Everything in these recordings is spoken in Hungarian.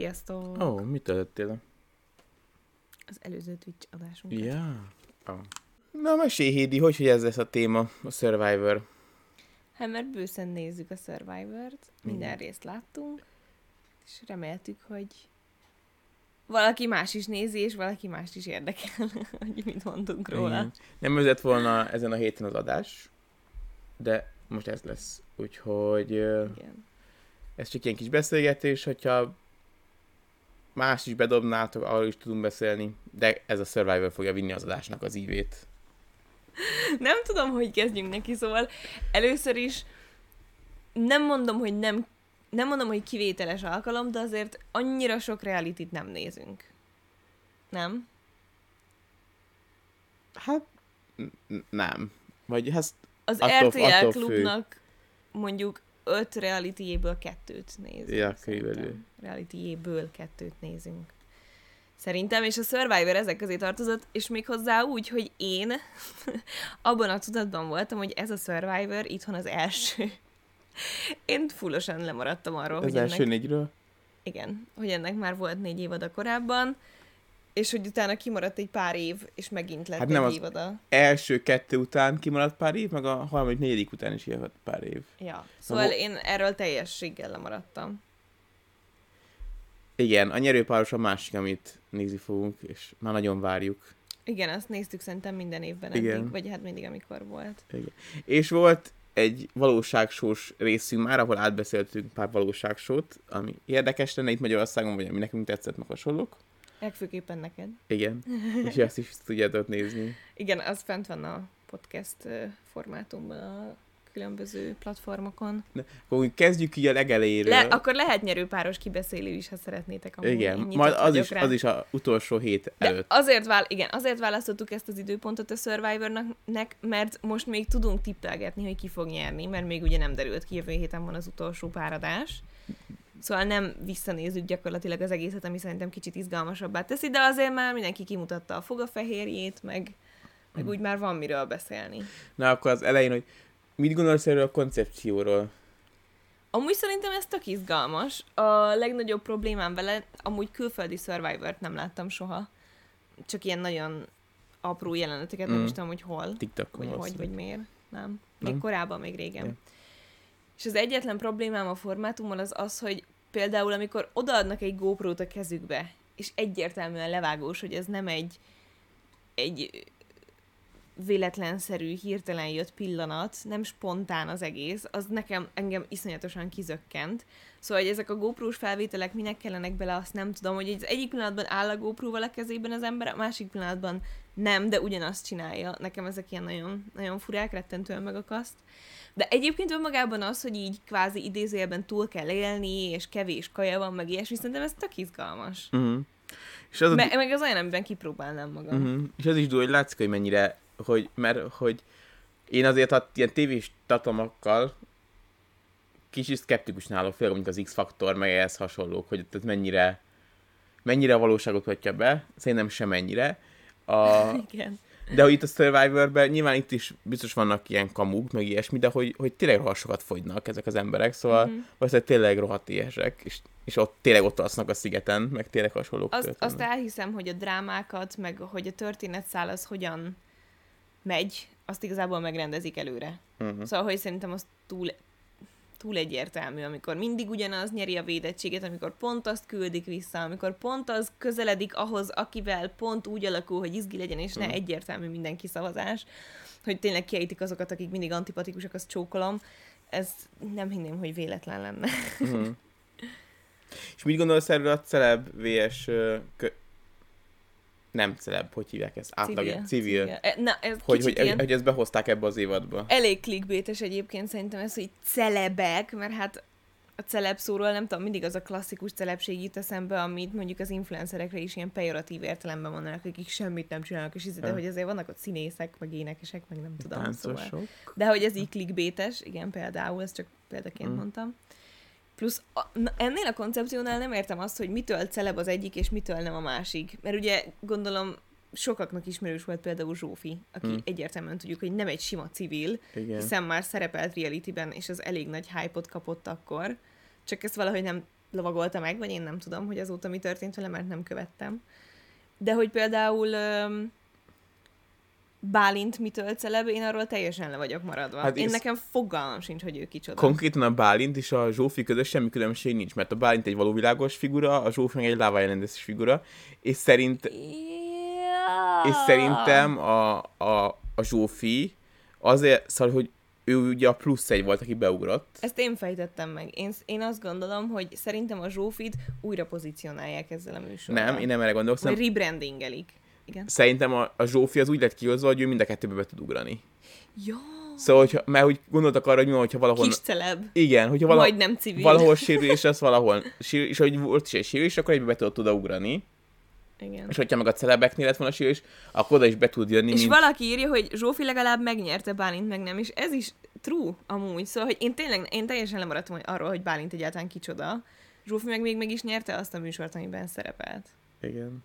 Sziasztok! Ó, oh, mit töltöttél? Az előző Twitch adásunkat. Ja. Oh. Na, mesélj, Hédi, hogy, hogy ez lesz a téma, a Survivor? Hát mert bőszen nézzük a Survivor-t, minden Igen. részt láttunk, és reméltük, hogy valaki más is nézi, és valaki más is érdekel, hogy mit mondunk róla. Igen. Nem ez lett volna ezen a héten az adás, de most ez lesz. Úgyhogy Igen. ez csak ilyen kis beszélgetés, hogyha más is bedobnátok, arról is tudunk beszélni, de ez a Survivor fogja vinni az adásnak az ívét. Nem tudom, hogy kezdjünk neki, szóval először is nem mondom, hogy nem, nem mondom, hogy kivételes alkalom, de azért annyira sok realitit nem nézünk. Nem? Hát, nem. Vagy hát, Az Attól- RTL attól klubnak mondjuk öt realityéből kettőt nézünk. Ja, körülbelül. Realityéből kettőt nézünk. Szerintem, és a Survivor ezek közé tartozott, és még hozzá úgy, hogy én abban a tudatban voltam, hogy ez a Survivor itthon az első. Én fullosan lemaradtam arról, az hogy első ennek, négyről. igen, hogy ennek már volt négy évada korábban, és hogy utána kimaradt egy pár év, és megint lett Hát egy nem az- évada. Első kettő után kimaradt pár év, meg a harmadik, negyedik után is kimaradt pár év. Ja, szóval vo- én erről teljességgel lemaradtam. Igen, a nyerőpáros a másik, amit nézni fogunk, és már nagyon várjuk. Igen, azt néztük szerintem minden évben Igen. eddig, vagy hát mindig, amikor volt. Igen. És volt egy valóságsós részünk már, ahol átbeszéltünk pár valóságsót, ami érdekes lenne itt Magyarországon, vagy ami nekünk tetszett, meg hasonlók. Legfőképpen neked. Igen, és ezt is tudjátok nézni. Igen, az fent van a podcast formátumban a különböző platformokon. Akkor úgy kezdjük így a legelejéről. Le, akkor lehet nyerőpáros kibeszélő is, ha szeretnétek. Amúgy Igen, majd az is, rá. az is a utolsó hét De előtt. azért, vál, igen, azért választottuk ezt az időpontot a Survivornak, mert most még tudunk tippelgetni, hogy ki fog nyerni, mert még ugye nem derült ki, jövő héten van az utolsó páradás. Szóval nem visszanézzük gyakorlatilag az egészet, ami szerintem kicsit izgalmasabbá teszi, de azért már mindenki kimutatta a fogafehérjét, meg, meg úgy már van miről beszélni. Na akkor az elején, hogy mit gondolsz erről a koncepcióról? Amúgy szerintem ez tök izgalmas. A legnagyobb problémám vele, amúgy külföldi Survivor-t nem láttam soha. Csak ilyen nagyon apró jeleneteket, nem Mm. is tudom, hogy hol. TikTok Vagy hogy, vagy miért. Nem. Még Nem? korábban, még régen. Ja. És az egyetlen problémám a formátummal az az, hogy például amikor odaadnak egy GoPro-t a kezükbe, és egyértelműen levágós, hogy ez nem egy, egy véletlenszerű, hirtelen jött pillanat, nem spontán az egész, az nekem engem iszonyatosan kizökkent. Szóval, hogy ezek a GoPro-s felvételek minek kellenek bele, azt nem tudom, hogy az egyik pillanatban áll a GoPro-val a kezében az ember, a másik pillanatban nem, de ugyanazt csinálja. Nekem ezek ilyen nagyon, nagyon furák, rettentően megakaszt. De egyébként önmagában az, hogy így kvázi idézőjelben túl kell élni, és kevés kaja van, meg ilyesmi, szerintem ez tök izgalmas. Uh-huh. És az a Me- meg az olyan, amiben kipróbálnám magam. Uh-huh. És az is durva, hogy látszik, hogy mennyire, hogy, mert hogy én azért a ilyen tévés tartalmakkal kicsit szkeptikus nálok, főleg mondjuk az X-faktor, meg ehhez hasonlók, hogy ez mennyire, mennyire a valóságot hatja be, szerintem sem ennyire. A, Igen. de hogy itt a Survivor-ben nyilván itt is biztos vannak ilyen kamuk, meg ilyesmi, de hogy, hogy tényleg rohadt sokat fogynak ezek az emberek, szóval Mhm. uh-huh. valószínűleg tényleg rohadt éhesek, és, és ott tényleg ott alsznak a szigeten, meg tényleg hasonlók Azt, történnek. azt elhiszem, hogy a drámákat, meg hogy a történetszál az hogyan megy, azt igazából megrendezik előre. uh-huh. Szóval, hogy szerintem az túl, túl egyértelmű, amikor mindig ugyanaz nyeri a védettséget, amikor pont azt küldik vissza, amikor pont az közeledik ahhoz, akivel pont úgy alakul, hogy izgi legyen, és ne Mhm. egyértelmű mindenki szavazás, hogy tényleg kiejtik azokat, akik mindig antipatikusak, azt csókolom. Ez nem hinném, hogy véletlen lenne. Uh-huh. És mit gondolsz erről a celeb vs. Nem celeb, hogy hívják ezt? Átlag, civil. civil. E, Na, ez Hogy, hogy, ilyen... hogy ezt behozták ebbe az évadba. Elég clickbaites egyébként szerintem ez, hogy celebek, mert hát a celeb szóról nem tudom, mindig az a klasszikus celebség jut eszembe, amit mondjuk az influencerekre is ilyen pejoratív értelemben mondanak, akik semmit nem csinálnak, és izé, de hogy azért vannak ott színészek, meg énekesek, meg nem tudom, szóval. Táncosok. De hogy ez így clickbaites, igen, például, ezt csak példaként Mm. mondtam. Plusz a, na, ennél a koncepciónál nem értem azt, hogy mitől celeb az egyik, és mitől nem a másik. Mert ugye gondolom sokaknak ismerős volt például Zsófi, aki Mm. egyértelműen tudjuk, hogy nem egy sima civil, Igen. hiszen már szerepelt realityben, és az elég nagy hype-ot kapott akkor. Csak ezt valahogy nem lovagolta meg, vagy én nem tudom, hogy azóta mi történt vele, mert nem követtem. De hogy például öm, Bálint mitől celeb, én arról teljesen le vagyok maradva. Hát én ez- nekem fogalmam sincs, hogy ő kicsoda. Konkrétan a Bálint és a Zsófi között semmi különbség nincs, mert a Bálint egy valóvilágos figura, a Zsófi meg egy lávajelendes figura, és szerint Ja. És szerintem a, a, a Zsófi azért, szóval, hogy ő ugye a plusz egy volt, aki beugrott. Ezt én fejtettem meg. Én, én azt gondolom, hogy szerintem a Zsófit újra pozícionálják ezzel a műsorral. Nem, én nem erre gondolok, Vagy rebrandingelik. Igen. szerintem a, a Zsófi az úgy lett kihozva, hogy ő mind a kettőbe be tud ugrani. Ja, Szóval, hogyha, mert úgy gondoltak arra, hogy mi van, hogyha valahol... kis celeb. Igen, hogyha valahol, Majd nem civil. valahol sérülés, az valahol sír, és hogy volt is egy sérülés, akkor egybe be tudott oda ugrani. Igen. És hogyha meg a celebeknél lett volna sérülés, akkor oda is be tud jönni, És mint... valaki írja, hogy Zsófi legalább megnyerte, Bálint meg nem, és ez is true amúgy. Szóval, hogy én tényleg, én teljesen lemaradtam arról, hogy Bálint egyáltalán kicsoda. Zsófi meg még meg is nyerte azt a műsort, amiben szerepelt. Igen.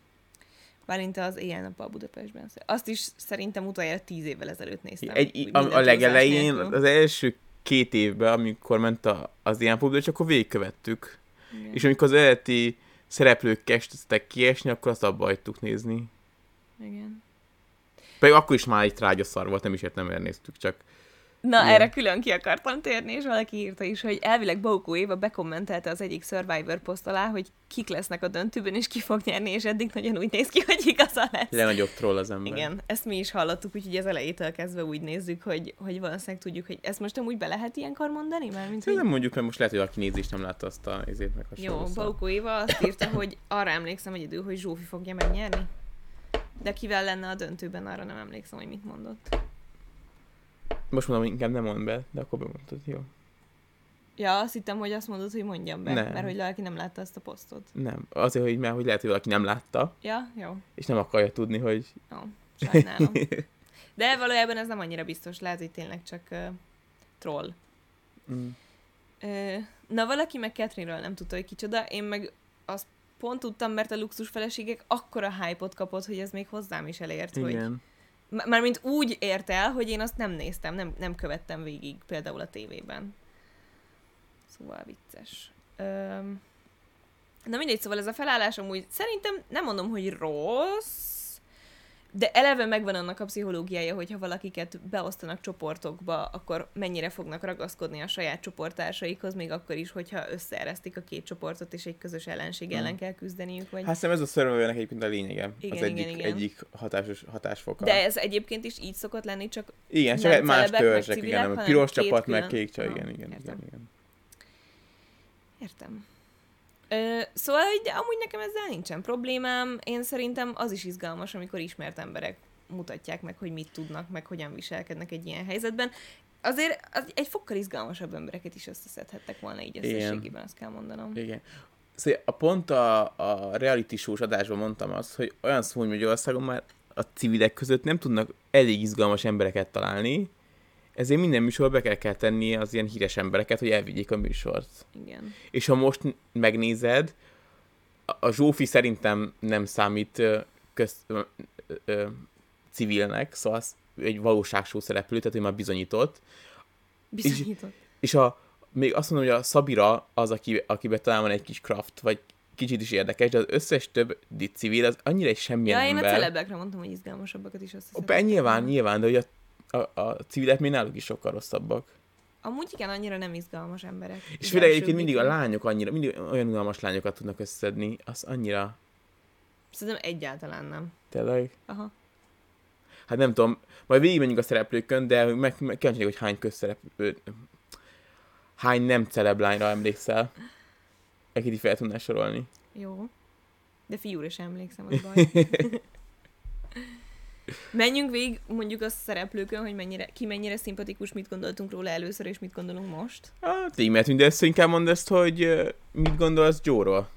Bálint az éjjel-nappal Budapestben. Azt is szerintem utoljára tíz évvel ezelőtt néztem. Egy, a, a legelején, az első két évben, amikor ment a, az ilyen publikus, akkor végigkövettük. Igen. És amikor az eredeti szereplők kezdtek kiesni, akkor azt abba hagytuk nézni. Igen. Pedig akkor is már egy trágyaszar volt, nem is értem, mert néztük, csak Na, Igen. erre külön ki akartam térni, és valaki írta is, hogy elvileg Baukó Éva bekommentelte az egyik Survivor poszt alá, hogy kik lesznek a döntőben, és ki fog nyerni, és eddig nagyon úgy néz ki, hogy igaza lesz. legnagyobb troll az ember. Igen, ezt mi is hallottuk, úgyhogy az elejétől kezdve úgy nézzük, hogy, hogy valószínűleg tudjuk, hogy ezt most úgy be lehet ilyenkor mondani? Mármint, hogy... Szerintem mondjuk, mert most lehet, hogy aki nézi is nem látta azt a izét meg a Jó. Baukó Éva azt írta, hogy arra emlékszem egyedül, hogy Zsófi fogja megnyerni. De kivel lenne a döntőben, arra nem emlékszem, hogy mit mondott. Most mondom, inkább nem mond be, de akkor bemondtad, jó. Ja, azt hittem, hogy azt mondod, hogy mondjam be, Nem. mert hogy valaki nem látta ezt a posztot. Nem, azért, hogy, mert hogy lehet, hogy valaki nem látta, Ja, jó. és nem akarja tudni, hogy... Jó, sajnálom. De valójában ez nem annyira biztos, lehet, hogy tényleg csak uh, troll. Mm. Ö, na, valaki meg Catherine-ről nem tudta, hogy kicsoda, én meg azt pont tudtam, mert a luxus feleségek akkora hype-ot kapott, hogy ez még hozzám is elért, hogy... Igen. M- Mármint úgy ért el, hogy én azt nem néztem, nem, nem követtem végig, például a tévében. Szóval vicces. Öm... Na mindegy, szóval ez a felállás amúgy szerintem nem mondom, hogy rossz, de eleve megvan annak a pszichológiája, hogyha valakiket beosztanak csoportokba, akkor mennyire fognak ragaszkodni a saját csoporttársaikhoz, még akkor is, hogyha összeeresztik a két csoportot, és egy közös ellenség Hmm. ellen kell küzdeniük, vagy... Hát szerintem ez a Survivornek egyébként a lényege. Igen, az egyik, igen, igen. egyik hatásos, hatásfoka. De ez egyébként is így szokott lenni, csak igen, csak más meg törzsek, igen, nem, piros csapat, meg külön- kék csapat, igen, igen, igen, igen. Értem. Ö, szóval, de amúgy nekem ezzel nincsen problémám. Én szerintem az is izgalmas, amikor ismert emberek mutatják meg, hogy mit tudnak, meg hogyan viselkednek egy ilyen helyzetben. Azért az egy fokkal izgalmasabb embereket is összeszedhettek volna így összességében, azt kell mondanom. Igen. Szóval a pont a, a reality show adásban mondtam azt, hogy olyan hogy Magyarországon már a civilek között nem tudnak elég izgalmas embereket találni, ezért minden műsorba be kell, kell tenni az ilyen híres embereket, hogy elvigyék a műsort. Igen. És ha most megnézed, a, Zsófi szerintem nem számít köz, ö, ö, civilnek, szóval az egy valóságshow szereplő, tehát ő már bizonyított. Bizonyított. És a, még azt mondom, hogy a Szabira az, aki, akiben talán van egy kis craft, vagy kicsit is érdekes, de az összes több civil az annyira egy semmilyen Ja, én a ember. celebekre mondtam, hogy izgalmasabbakat is Ó, összeszedtek. be, nyilván, nyilván, de hogy a, a, a civilek még náluk is sokkal rosszabbak. Amúgy igen, annyira nem izgalmas emberek. És Az főleg egyébként mindig a lányok annyira, mindig olyan unalmas lányokat tudnak összedni, az annyira, Szerintem egyáltalán nem. tényleg. Aha. Hát nem tudom, majd végigmenjünk a szereplőkön, de meg, meg kíváncsi hogy hány közszereplő, hány nem celeb lányra emlékszel, akit így fel tudnál sorolni. Jó. De fiúra sem emlékszem, hogy baj. Menjünk végig mondjuk a szereplőkön, hogy mennyire, ki mennyire szimpatikus, mit gondoltunk róla először, és mit gondolunk most. Hát így mehetünk, de ezt inkább mondd ezt, hogy mit gondolsz Joe-ról.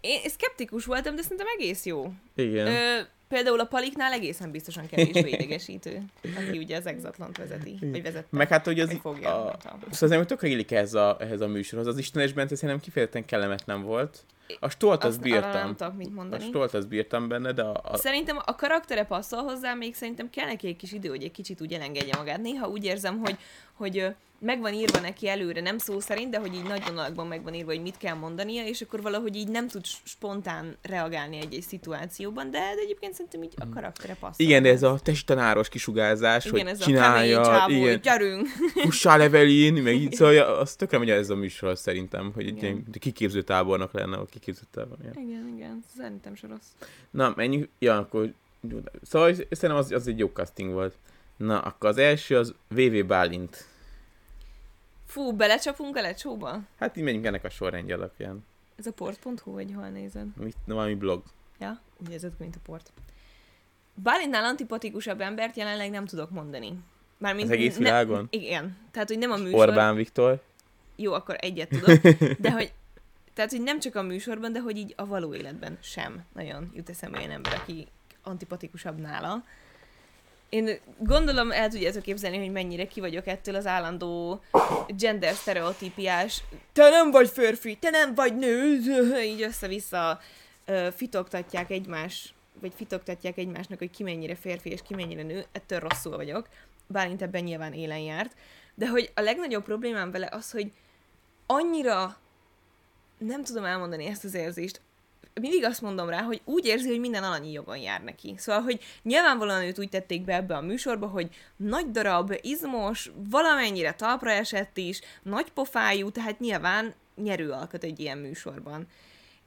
Én szkeptikus voltam, de szerintem egész jó. Igen. Ö, például a Paliknál egészen biztosan kevésbé idegesítő, aki ugye az Exatlant vezeti, vagy vezette. Meg hát, hogy az, fogja, a, nem tudom. szóval nem tökre illik ehhez a, ehhez a műsorhoz. Az Istenes Bence szerintem kifejezetten kellemetlen volt. A stolt az Azt arra nem bírtam. tudok mit A mondani. stolt az bírtam benne, de a, a Szerintem a karaktere passzol hozzá, még szerintem kell neki egy kis idő, hogy egy kicsit úgy elengedje magát. Néha úgy érzem, hogy, hogy meg van írva neki előre, nem szó szerint, de hogy így nagy vonalakban meg van írva, hogy mit kell mondania, és akkor valahogy így nem tud spontán reagálni egy-egy szituációban, de, de egyébként szerintem így a karaktere passzol. Igen, de ez a testtanáros kisugárzás, igen, hogy ez csinálja, a csávó, igen, gyerünk. fussál Evelyn, meg így, szóval az tökre megy ez a műsor szerintem, hogy egy Igen. ilyen kiképző tábornak lenne, a kiképző tábor. Ja. igen, igen, szerintem se rossz. Na, menjünk, ja, akkor, szóval szerintem az, az egy jó casting volt. Na, akkor az első az VV Bálint. Fú, belecsapunk a lecsóba? Hát így menjünk ennek a sorrendje alapján. Ez a port.hu, vagy hol nézed? Mit, valami blog. Ja, úgy érzed, mint a port. Bálintnál antipatikusabb embert jelenleg nem tudok mondani. Mármint Az egész világon? igen. Tehát, hogy nem a műsor. Orbán Viktor. Jó, akkor egyet tudok. De hogy, tehát, hogy nem csak a műsorban, de hogy így a való életben sem nagyon jut eszembe olyan ember, aki antipatikusabb nála. Én gondolom el tudjátok képzelni, hogy mennyire ki vagyok ettől az állandó gender sztereotípiás te nem vagy férfi, te nem vagy nő, így össze-vissza fitoktatják egymás, vagy fitoktatják egymásnak, hogy ki mennyire férfi és ki mennyire nő, ettől rosszul vagyok. Bálint ebben nyilván élen járt. De hogy a legnagyobb problémám vele az, hogy annyira nem tudom elmondani ezt az érzést. Mindig azt mondom rá, hogy úgy érzi, hogy minden alanyi jogon jár neki. Szóval, hogy nyilvánvalóan őt úgy tették be ebbe a műsorba, hogy nagy darab, izmos, valamennyire talpra esett is, nagy pofájú, tehát nyilván nyerő alkat egy ilyen műsorban.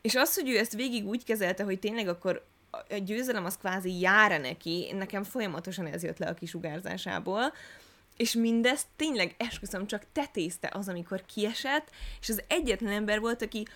És az, hogy ő ezt végig úgy kezelte, hogy tényleg akkor a győzelem az kvázi jár neki, nekem folyamatosan ez jött le a kisugárzásából, és mindezt tényleg esküszöm csak tetézte az, amikor kiesett, és az egyetlen ember volt, aki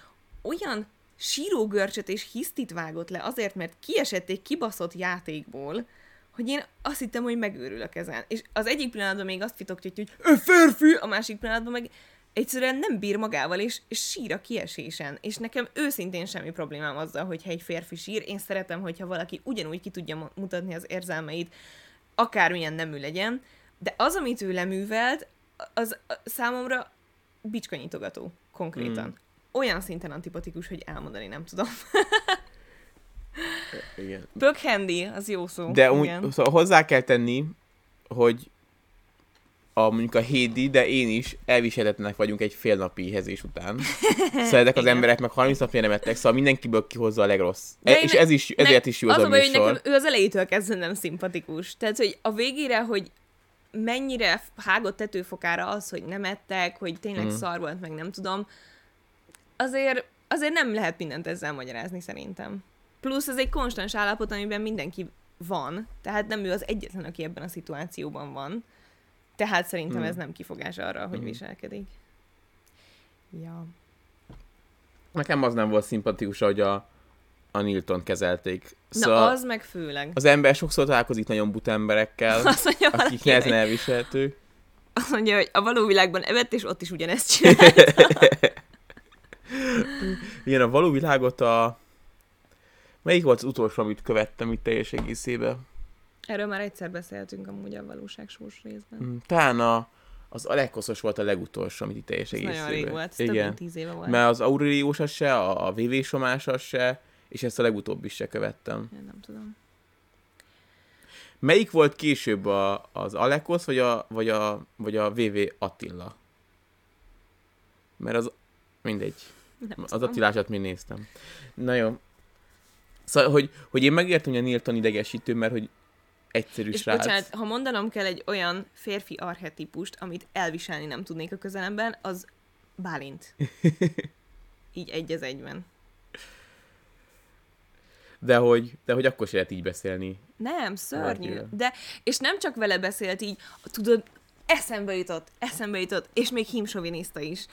olyan sírógörcsöt és hisztit vágott le azért, mert kiesett egy kibaszott játékból, hogy én azt hittem, hogy megőrülök ezen. És az egyik pillanatban még azt fitokja, hogy ő férfi, a másik pillanatban meg egyszerűen nem bír magával, és, és sír a kiesésen. És nekem őszintén semmi problémám azzal, hogyha egy férfi sír. Én szeretem, hogyha valaki ugyanúgy ki tudja mu- mutatni az érzelmeit, akármilyen nemű legyen, de az, amit ő leművelt, az számomra bicskanyitogató, konkrétan. Mm. Olyan szinten antipatikus, hogy elmondani nem tudom. Igen. Pökhendi, az jó szó. De úgy, Igen. szóval hozzá kell tenni, hogy a, mondjuk a Hédi, de én is elviselhetetlenek vagyunk egy fél napi éhezés után. Szóval ezek az emberek meg 30 napja nem ettek, szóval mindenkiből kihozza a legrossz. E, és ez is, ezért is jó az, az a baj, hogy műsor. nekem ő az elejétől kezdve nem szimpatikus. Tehát, hogy a végére, hogy mennyire hágott tetőfokára az, hogy nem ettek, hogy tényleg mm. szar volt, meg nem tudom, azért, azért nem lehet mindent ezzel magyarázni szerintem. Plusz ez egy konstans állapot, amiben mindenki van, tehát nem ő az egyetlen, aki ebben a szituációban van. Tehát szerintem ez nem kifogás arra, hogy Mhm. viselkedik. Ja. Nekem az nem volt szimpatikus, hogy a, a Nilton kezelték. Na, Szóval az meg főleg. az ember sokszor találkozik nagyon buta emberekkel, Azt mondja akik nehezen elviselhető. azt mondja, hogy a való világban evett, és ott is ugyanezt csinál. Igen, a való világot a... Melyik volt az utolsó, amit követtem itt teljes egészében? Erről már egyszer beszéltünk amúgy a valóságsós részben. Mm, Talán a, az Alekoszos volt a legutolsó, amit itt teljes egészében. nagyon rég volt, ez több Igen. mint tíz éve volt. Mert az Aureliós az se, a, a VV Somás az se, és ezt a legutóbb is se követtem. Én nem tudom. Melyik volt később a, az Alekosz, vagy a, vagy, a, vagy a VV Attila? Mert az... Mindegy. Nem Az tudom. Attilásat még néztem. Na jó. Szóval, hogy, hogy én megértem, hogy a Nilton idegesítő, mert hogy egyszerű És srác. bocsánat, ha mondanom kell egy olyan férfi arhetipust, amit elviselni nem tudnék a közelemben, az Bálint. Így egy az egyben. De hogy, de hogy akkor se lehet így beszélni. Nem, szörnyű. Valakivel. De, és nem csak vele beszélt így, tudod, eszembe jutott, eszembe jutott, és még himsoviniszta is.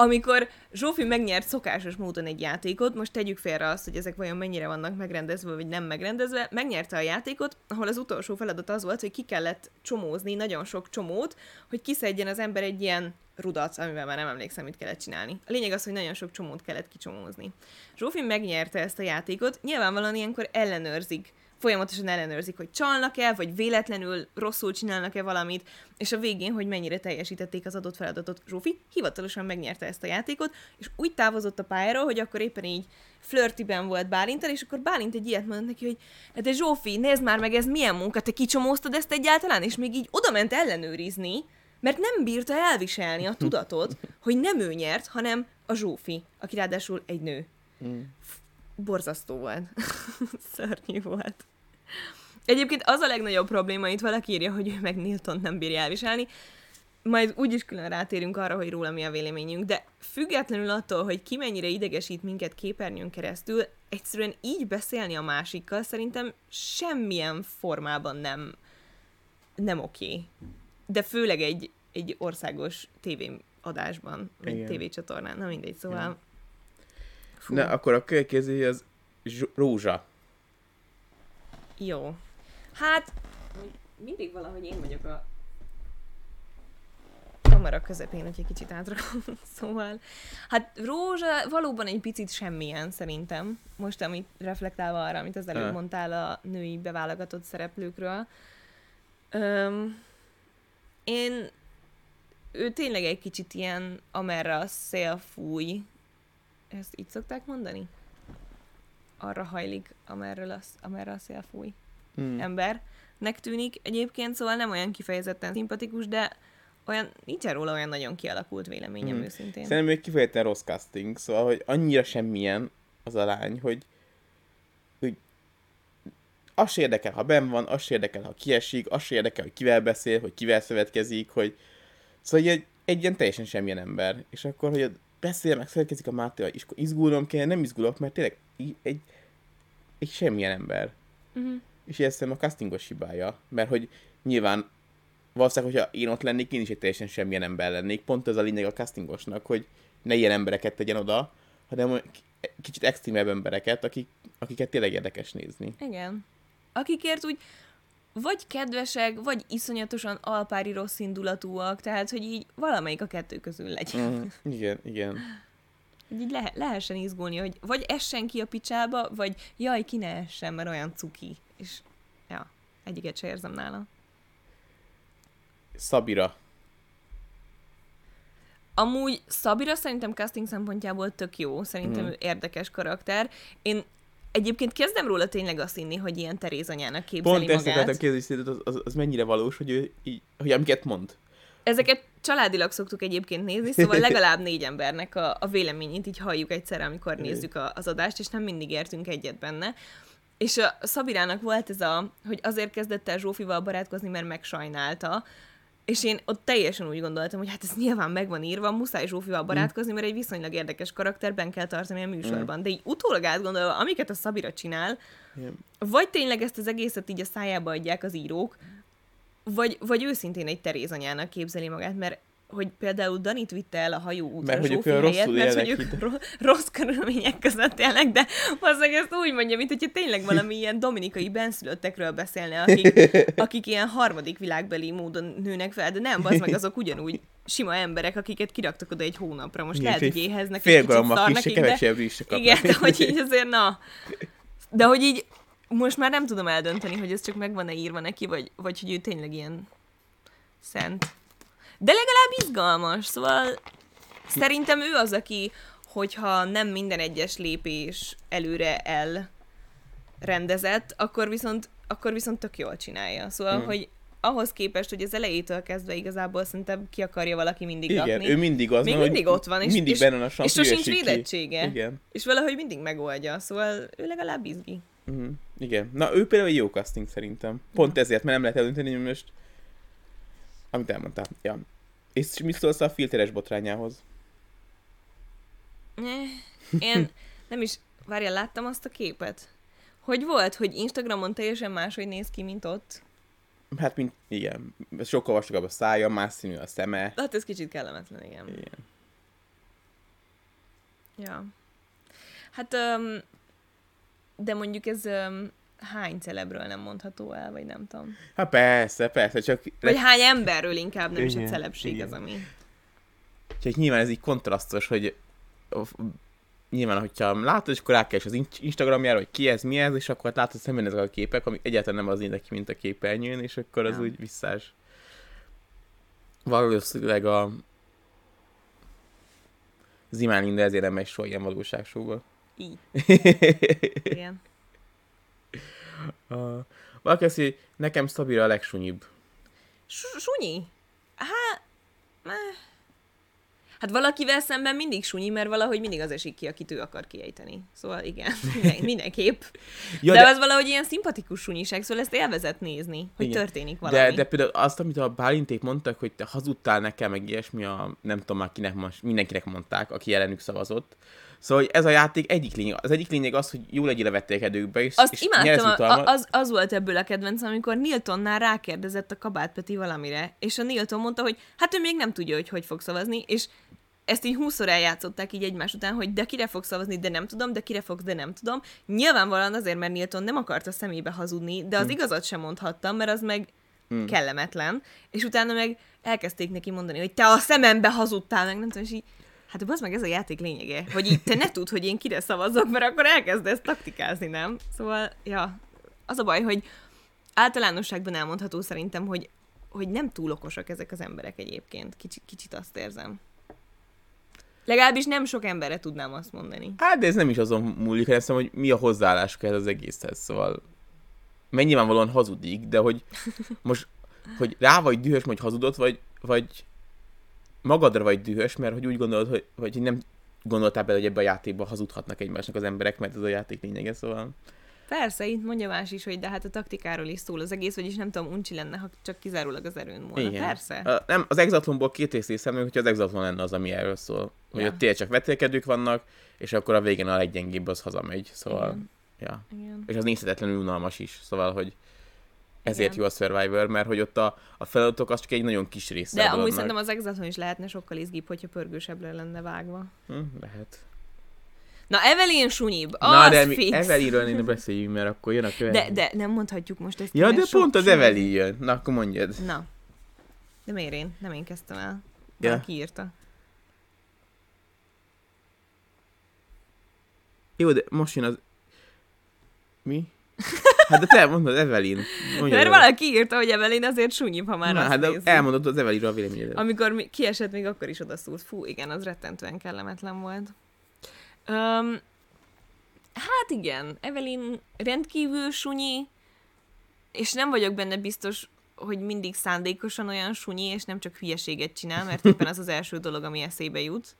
Amikor Zsófi megnyert szokásos módon egy játékot, most tegyük félre azt, hogy ezek vajon mennyire vannak megrendezve, vagy nem megrendezve, megnyerte a játékot, ahol az utolsó feladat az volt, hogy ki kellett csomózni nagyon sok csomót, hogy kiszedjen az ember egy ilyen rudat, amivel már nem emlékszem, mit kellett csinálni. A lényeg az, hogy nagyon sok csomót kellett kicsomózni. Zsófi megnyerte ezt a játékot, nyilvánvalóan ilyenkor ellenőrzik folyamatosan ellenőrzik, hogy csalnak-e, vagy véletlenül rosszul csinálnak-e valamit, és a végén, hogy mennyire teljesítették az adott feladatot. Zsófi hivatalosan megnyerte ezt a játékot, és úgy távozott a pályáról, hogy akkor éppen így flörtiben volt Bálintal, és akkor Bálint egy ilyet mondott neki, hogy "Hát de Zsófi, nézd már meg, ez milyen munka, te kicsomóztad ezt egyáltalán, és még így oda ment ellenőrizni, Mert nem bírta elviselni a tudatot, hogy nem ő nyert, hanem a Zsófi, aki ráadásul egy nő. Mm. Borzasztó volt. Szörnyű volt. Egyébként az a legnagyobb probléma, itt valaki írja, hogy ő meg Nilton nem bírja elviselni. Majd úgyis külön rátérünk arra, hogy róla mi a véleményünk, de függetlenül attól, hogy ki mennyire idegesít minket képernyőn keresztül, egyszerűen így beszélni a másikkal szerintem semmilyen formában nem, nem oké. De főleg egy, egy országos tévéadásban, vagy Igen. tévécsatornán, na mindegy, szóval... Fú, Na, akkor a következő az zs- rózsa. jó. Hát, mindig valahogy én vagyok a kamera közepén, hogy egy kicsit átrakom. Szóval, hát Rózsa valóban egy picit semmilyen szerintem. Most, amit reflektálva arra, amit az előbb mondtál a női beválogatott szereplőkről. Öm, én ő tényleg egy kicsit ilyen, amerre a szél fúj. Ezt így szokták mondani? Arra hajlik, amerről az, amerre a szél fúj Hmm. embernek tűnik egyébként, szóval nem olyan kifejezetten szimpatikus, de olyan, nincsen róla olyan nagyon kialakult véleményem Mhm. őszintén. Szerintem még kifejezetten rossz casting, szóval, hogy annyira semmilyen az a lány, hogy, hogy az érdekel, ha benn van, az érdekel, ha kiesik, az érdekel, hogy kivel beszél, hogy kivel szövetkezik, hogy szóval egy, egy ilyen teljesen semmilyen ember. És akkor, hogy beszél, meg szövetkezik a Mátéval, és akkor izgulnom kell, nem izgulok, mert tényleg í- egy, egy semmilyen ember. Uh-huh. És ez szerintem a castingos hibája, mert hogy nyilván valószínűleg, hogyha én ott lennék, én is egy teljesen semmilyen ember lennék. Pont ez a lényeg a castingosnak, hogy ne ilyen embereket tegyen oda, hanem kicsit extrémebb embereket, akik, akiket tényleg érdekes nézni. Igen. Akikért úgy vagy kedvesek, vagy iszonyatosan alpári rossz indulatúak, tehát, hogy így valamelyik a kettő közül legyen. Mm, igen, igen. Így le- lehessen izgulni, hogy vagy essen ki a picsába, vagy jaj, ki ne essen, mert olyan cuki. És ja, egyiket se érzem nála. Szabira. Amúgy Szabira szerintem casting szempontjából tök jó, szerintem ő érdekes karakter. Én egyébként kezdem róla tényleg azt inni, hogy ilyen Teréz anyának képzeli Pont ezt magát. akartam kérdezni, szerinted az, az, az, mennyire valós, hogy ő így, hogy amiket mond. Ezeket családilag szoktuk egyébként nézni, szóval legalább négy embernek a, a véleményét így halljuk egyszerre, amikor nézzük a, az adást, és nem mindig értünk egyet benne. És a Szabirának volt ez a, hogy azért kezdett el Zsófival barátkozni, mert megsajnálta, és én ott teljesen úgy gondoltam, hogy hát ez nyilván meg van írva, muszáj Zsófival barátkozni, mert egy viszonylag érdekes karakterben kell tartani a műsorban. De így utólag átgondolva, amiket a Szabira csinál, vagy tényleg ezt az egészet így a szájába adják az írók, vagy, vagy őszintén egy Teréz anyának képzeli magát, mert hogy például Danit vitte el a hajó útra Mert hogy ők rosszul mert hogy ők rossz körülmények között élnek, de valószínűleg ezt úgy mondja, mint hogyha tényleg valami ilyen dominikai benszülöttekről beszélne, akik, akik ilyen harmadik világbeli módon nőnek fel, de nem, az meg azok ugyanúgy sima emberek, akiket kiraktak oda egy hónapra. Most Igen, lehet, hogy éheznek, Fél egy kicsit grammak szar is, kevesebb is. Igen, de hogy így azért, na. De hogy így most már nem tudom eldönteni, hogy ez csak meg van-e írva neki, vagy, vagy hogy ő tényleg ilyen szent. De legalább izgalmas, szóval szerintem ő az, aki, hogyha nem minden egyes lépés előre elrendezett, akkor viszont, akkor viszont tök jól csinálja. Szóval, Mm. mm. hogy ahhoz képest, hogy az elejétől kezdve igazából szerintem ki akarja valaki mindig Igen, rakni. ő mindig az Még van, mindig ott van, és- mindig és- benne a és sosincs védettsége. Igen. És valahogy mindig megoldja, szóval ő legalább izgi. Uh-huh. Igen. Na, ő például egy jó casting szerintem. Pont ezért, mert nem lehet eldönteni, hogy most... Amit elmondtál. Ja. És mit szólsz a filteres botrányához? Én nem is, várjál, láttam azt a képet? Hogy volt, hogy Instagramon teljesen máshogy néz ki, mint ott? Hát, mint, igen. Sokkal vastagabb a szája, más színű a szeme. Hát ez kicsit kellemetlen, igen. Igen. Ja. Hát, um, de mondjuk ez um, hány celebről nem mondható el, vagy nem tudom. Hát persze, persze, csak, Vagy hány emberről inkább, nem is a Igen, celebség igen. az, ami... csak nyilván ez így kontrasztos, hogy nyilván, hogyha látod, és akkor rákeres az in- Instagramjára, hogy ki ez, mi ez, és akkor látod szemben ezek a képek, amik egyáltalán nem az néznek ki, mint a képernyőn, és akkor az Ja. úgy visszás. Valószínűleg a Zimán Linda ezért nem megy soha ilyen valóságsóba. Így. Igen. Uh, valaki azt mondja, hogy nekem Szabira a legsunyibb. Sunyi? Hát, Hát valakivel szemben mindig sunyi, mert valahogy mindig az esik ki, akit ő akar kiejteni. Szóval igen, minden, mindenképp. Ja, de, de- az valahogy ilyen szimpatikus sunyiság, szóval ezt élvezett nézni, hogy Igen. történik valami. De, de például azt, amit a Bálinték mondtak, hogy te hazudtál nekem, meg ilyesmi, a, nem tudom már kinek, most mindenkinek mondták, aki ellenük szavazott. Szóval hogy ez a játék egyik lényeg. Az egyik lényeg az, hogy jó legyél a vetélkedőkbe, és, Azt és imádtam, a, az, az volt ebből a kedvenc, amikor Niltonnál rákérdezett a Kabát Peti valamire, és a Nilton mondta, hogy hát ő még nem tudja, hogy hogy fog szavazni, és ezt így húszszor eljátszották így egymás után, hogy de kire fog szavazni, de nem tudom, de kire fogsz, de nem tudom. Nyilvánvalóan azért, mert Nilton nem akart a szemébe hazudni, de az Hm. igazat sem mondhattam, mert az meg kellemetlen, és utána meg elkezdték neki mondani, hogy te a szemembe hazudtál, meg nem tudom, és így, hát az meg ez a játék lényege, hogy így te ne tudd, hogy én kire szavazok, mert akkor elkezdesz taktikázni, nem? Szóval, ja, az a baj, hogy általánosságban elmondható szerintem, hogy, hogy nem túl okosak ezek az emberek egyébként. Kicsit, kicsit azt érzem. Legalábbis nem sok emberre tudnám azt mondani. Hát, de ez nem is azon múlik, hanem hogy mi a hozzáállásuk ez az egészhez, szóval mert nyilvánvalóan hazudik, de hogy most, hogy rá vagy dühös, hogy hazudott, vagy, vagy magadra vagy dühös, mert hogy úgy gondolod, hogy, hogy nem gondoltál bele, hogy ebbe a játékban hazudhatnak egymásnak az emberek, mert ez a játék lényege, szóval... Persze, itt mondja más is, hogy de hát a taktikáról is szól az egész, vagyis nem tudom, uncsi lenne, ha csak kizárólag az erőn múlna. Igen. Persze. A, nem, az exatlonból két részt hiszem, hogyha az exatlon lenne az, ami erről szól. Hogy Ja. ott tényleg csak vetélkedők vannak, és akkor a végén a leggyengébb az hazamegy, szóval... Igen. Ja. Igen. És az nézhetetlenül unalmas is, szóval, hogy ezért Igen. jó a Survivor, mert hogy ott a, a feladatok az csak egy nagyon kis része De amúgy szerintem az exatlon is lehetne sokkal izgibb, hogyha pörgősebbre lenne vágva. Hm, lehet. Na, Evelyn sunyibb, az Na, de mi. Evelynről ne beszéljünk, mert akkor jön a következő. De, de nem mondhatjuk most ezt. Ja, de sok- pont az sok- Evelyn jön. Na, akkor mondjad. Na. De miért én? Nem én kezdtem el. Ja. Valaki írta. Jó, de most jön az... Mi? Hát de te mondod Evelyn. Mondjad Mert valaki írta, hogy Evelyn azért sunyibb, ha már Na, azt hát nézzük. elmondod az Evelynről a véleményedet. Amikor mi- kiesett, még akkor is odaszúrt. Fú, igen, az rettentően kellemetlen volt. Um, hát igen, Evelyn rendkívül sunyi, és nem vagyok benne biztos, hogy mindig szándékosan olyan sunyi, és nem csak hülyeséget csinál, mert éppen az az első dolog, ami eszébe jut.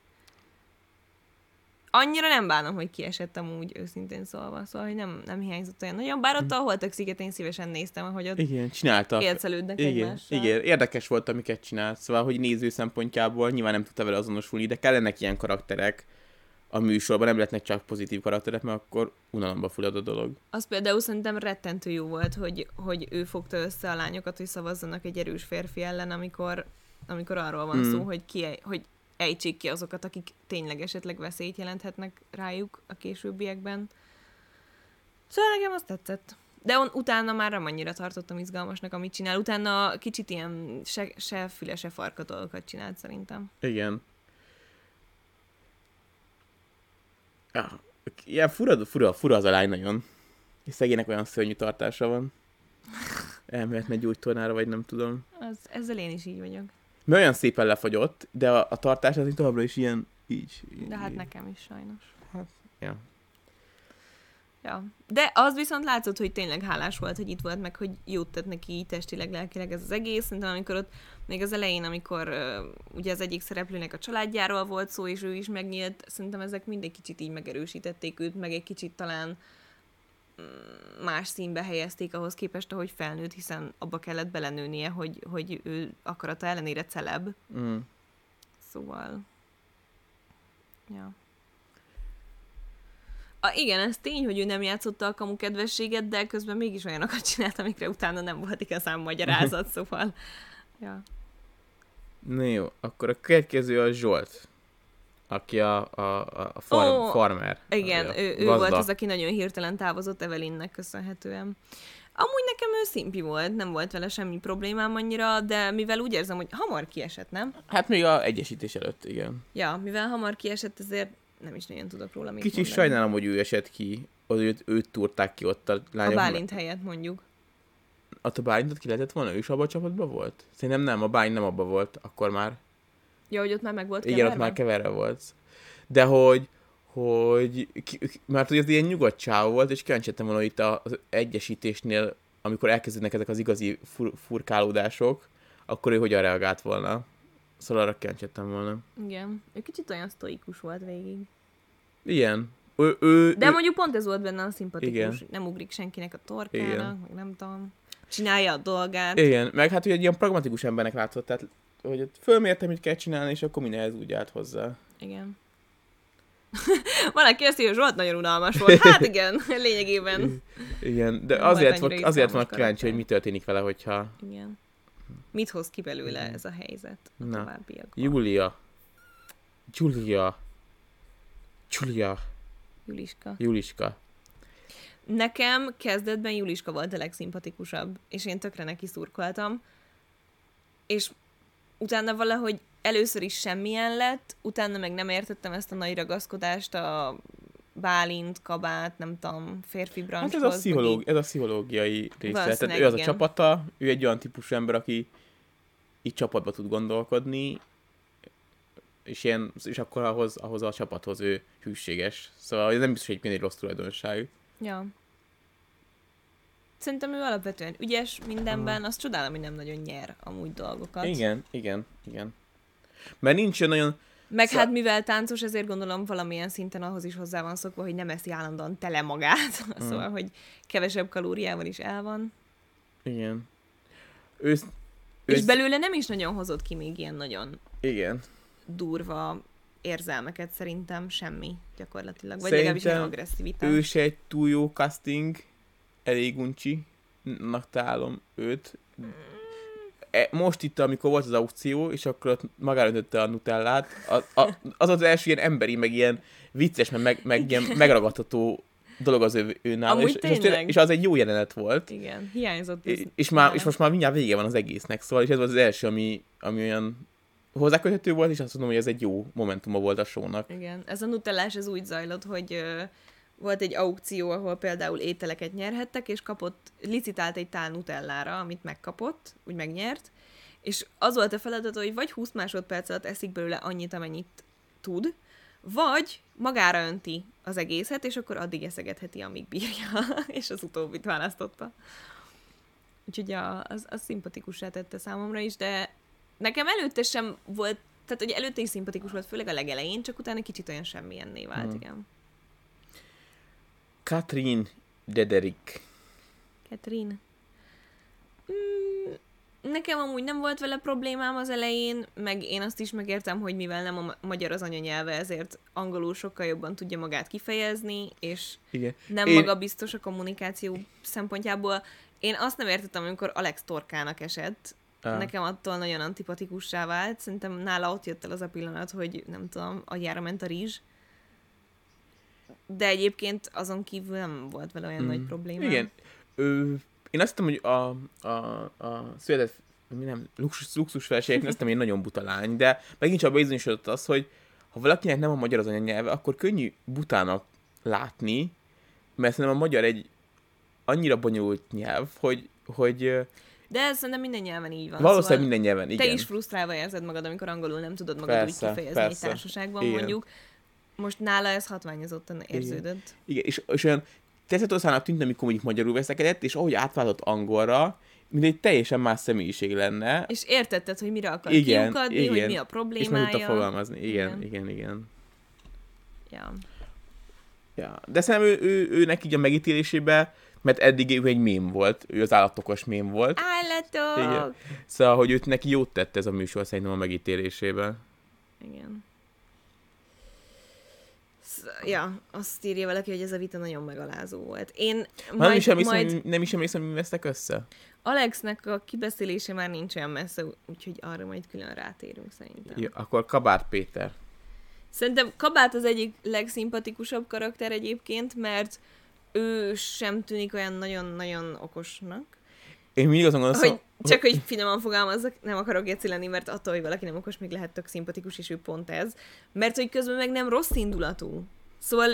Annyira nem bánom, hogy kiesett amúgy, őszintén szólva, szóval, hogy nem, nem hiányzott olyan nagyon, bár ott a holtak szigetén szívesen néztem, ahogy ott Igen, csinálta. élcelődnek Igen, egymással. igen, érdekes volt, amiket csinált. Szóval, hogy néző szempontjából nyilván nem tudta vele azonosulni, de kellenek ilyen karakterek a műsorban, nem lehetnek csak pozitív karakterek, mert akkor unalomba fullad a dolog. Az például szerintem rettentő jó volt, hogy, hogy ő fogta össze a lányokat, hogy szavazzanak egy erős férfi ellen, amikor, amikor arról van Mm. szó, hogy, ki, hogy ejtsék ki azokat, akik tényleg esetleg veszélyt jelenthetnek rájuk a későbbiekben. Szóval nekem azt tetszett. De on, utána már nem annyira tartottam izgalmasnak, amit csinál. Utána kicsit ilyen se, se füle, se farka dolgokat csinált szerintem. Igen. Ja, ilyen fura, fura, fura az a lány nagyon. És szegénynek olyan szörnyű tartása van. Elmehetne gyógytornára, vagy nem tudom. Az, ezzel én is így vagyok. Mert olyan szépen lefagyott, de a, a tartás az továbbra is ilyen, így. De hát így. nekem is sajnos. Ja. Ja. De az viszont látszott, hogy tényleg hálás volt, hogy itt volt, meg hogy jót tett neki így testileg, lelkileg ez az egész. Szerintem amikor ott, még az elején, amikor uh, ugye az egyik szereplőnek a családjáról volt szó, és ő is megnyílt, szerintem ezek mindig kicsit így megerősítették őt, meg egy kicsit talán mm, más színbe helyezték ahhoz képest, ahogy felnőtt, hiszen abba kellett belenőnie, hogy, hogy ő akarata ellenére celeb. Mm. Szóval... Ja. A, igen, ez tény, hogy ő nem játszotta a kamu kedvességet, de közben mégis olyanokat csinált, amikre utána nem volt igazán magyarázat, szóval... Ja. Na jó, akkor a következő a Zsolt. Aki a, a, a a farm, Ó, farmer. Igen, a ő, ő gazda. volt az, aki nagyon hirtelen távozott Evelynnek köszönhetően. Amúgy nekem ő szimpi volt, nem volt vele semmi problémám annyira, de mivel úgy érzem, hogy hamar kiesett, nem? Hát még a egyesítés előtt, igen. Ja, mivel hamar kiesett, ezért nem is nagyon tudok róla mit Kicsit mondani. sajnálom, hogy ő esett ki, hogy őt, őt túrták ki ott a A lányok. Bálint helyett mondjuk. A Bálintot ki lehetett volna? Ő is abban a csapatban volt? Szerintem nem, a Bálint nem abban volt, akkor már. Ja, hogy ott már meg volt Igen, keverve? ott már keverve volt. De hogy, hogy, ki, mert hogy az ilyen nyugodt csáv volt, és kíváncsi volna hogy itt az egyesítésnél, amikor elkezdődnek ezek az igazi fur, furkálódások, akkor ő hogyan reagált volna. Szóval arra kíváncsiattam volna. Igen. Ő kicsit olyan sztoikus volt végig. Igen. Ő, ő, De ő, mondjuk pont ez volt benne a szimpatikus. Igen. Nem ugrik senkinek a torkának, Igen. meg nem tudom. Csinálja a dolgát. Igen, meg hát, hogy egy ilyen pragmatikus embernek látszott, tehát hogy fölmértem, mit kell csinálni, és akkor mindenhez úgy állt hozzá. Igen. Valaki azt írja, hogy Zsolt nagyon unalmas volt. Hát igen, lényegében. Igen, de azért, volt, azért van kíváncsi, hogy mi történik vele, hogyha... Igen. Mit hoz ki belőle ez a helyzet a Na. továbbiakban? Júlia. Julia. Julia. Juliska. Juliska. Nekem kezdetben Juliska volt a legszimpatikusabb, és én tökre neki szurkoltam. És utána valahogy először is semmilyen lett, utána meg nem értettem ezt a nagy ragaszkodást a Bálint, Kabát, nem tudom, férfi Hát branchhoz. ez a, pszichológ, ez a pszichológiai része. Tehát ő az a igen. csapata, ő egy olyan típusú ember, aki így csapatba tud gondolkodni, és, ilyen, és akkor ahhoz, ahhoz a csapathoz ő hűséges. Szóval ez nem biztos, hogy egy rossz tulajdonság. Ja. Szerintem ő alapvetően ügyes mindenben, azt csodálom, hogy nem nagyon nyer amúgy dolgokat. Igen, igen, igen. Mert nincs olyan nagyon... Meg Szóval- hát mivel táncos, ezért gondolom valamilyen szinten ahhoz is hozzá van szokva, hogy nem eszi állandóan tele magát. Mm. szóval, hogy kevesebb kalóriával is el van. Igen. Ő, ő És belőle nem is nagyon hozott ki még ilyen nagyon Igen. durva érzelmeket szerintem semmi gyakorlatilag. Vagy Szerintem legalábbis nem agresszivitás. Ő se egy túl jó casting, elég uncsi, nak találom őt. E, Most itt, amikor volt az aukció, és akkor ott magára öntötte a nutellát, az, a, az az első ilyen emberi, meg ilyen vicces, meg, meg, meg ilyen megragadható dolog az ő, ő nála, Amúgy és, és, tényleg. és, az egy jó jelenet volt. Igen, hiányzott. És, és, már, és most már mindjárt vége van az egésznek, szóval és ez volt az első, ami, ami olyan hozzáköthető volt, és azt mondom, hogy ez egy jó momentuma volt a shownak. Igen, ez a nutellás ez úgy zajlott, hogy volt egy aukció, ahol például ételeket nyerhettek, és kapott, licitált egy tál nutellára, amit megkapott, úgy megnyert, és az volt a feladat, hogy vagy 20 másodperc alatt eszik belőle annyit, amennyit tud, vagy magára önti az egészet, és akkor addig eszegetheti, amíg bírja, és az utóbbit választotta. Úgyhogy a, az, az szimpatikussá tette számomra is, de nekem előtte sem volt, tehát hogy előtte is szimpatikus volt, főleg a legelején, csak utána kicsit olyan semmilyenné vált, hmm. igen. Katrin Dederik. Catherine. Mm, nekem amúgy nem volt vele problémám az elején, meg én azt is megértem, hogy mivel nem a ma- magyar az anyanyelve, ezért angolul sokkal jobban tudja magát kifejezni, és Igen. nem Én- magabiztos a kommunikáció szempontjából. Én azt nem értettem, amikor Alex Torkának esett. Ah. Nekem attól nagyon antipatikussá vált. Szerintem nála ott jött el az a pillanat, hogy nem tudom, agyára ment a rizs. De egyébként azon kívül nem volt vele olyan mm. nagy probléma. Igen. Ö, én azt hittem, hogy a, a, a született mi nem, luxus, luxus felségek, azt egy nagyon buta lány, de megint csak bizonyosodott az, hogy ha valakinek nem a magyar az anyanyelve, akkor könnyű butának látni, mert szerintem a magyar egy annyira bonyolult nyelv, hogy, hogy De ez szerintem minden nyelven így van. valószínűleg szóval minden nyelven, igen. Te is frusztrálva érzed magad, amikor angolul nem tudod magad Persze, úgy kifejezni persze. egy társaságban, Igen. mondjuk. Most nála ez hatványozottan érződött. Igen, és, és olyan tetszetoszának tűnt, amikor mondjuk magyarul veszekedett, és ahogy átváltott angolra, mint egy teljesen más személyiség lenne, És értetted, hogy mire akar Igen, kiukadni, igen. hogy mi a és problémája. meg tudta fogalmazni. Igen, igen, Igen. igen. igen. Ja. Ja. De szerintem ő, ő, őnek így a megítélésébe, mert eddig ő egy mém volt, ő az állatokos mém volt. Állatok! Igen. Szóval, hogy őt neki jót tett ez a műsor szerintem a megítélésében. Igen. Ja, azt írja valaki, hogy ez a vita nagyon megalázó volt. Én Majd, nem, is emlékszem, majd majd... nem is emlékszem, mi vesztek össze? Alexnek a kibeszélése már nincs olyan messze, úgyhogy arra majd külön rátérünk szerintem. Ja, akkor Kabát Péter. Szerintem Kabát az egyik legszimpatikusabb karakter egyébként, mert ő sem tűnik olyan nagyon-nagyon okosnak. Én mindig azon gondolom, Hogy csak hogy finoman fogalmazzak, nem akarok geci lenni, mert attól, hogy valaki nem okos, még lehet tök szimpatikus, és ő pont ez. Mert hogy közben meg nem rossz indulatú. Szóval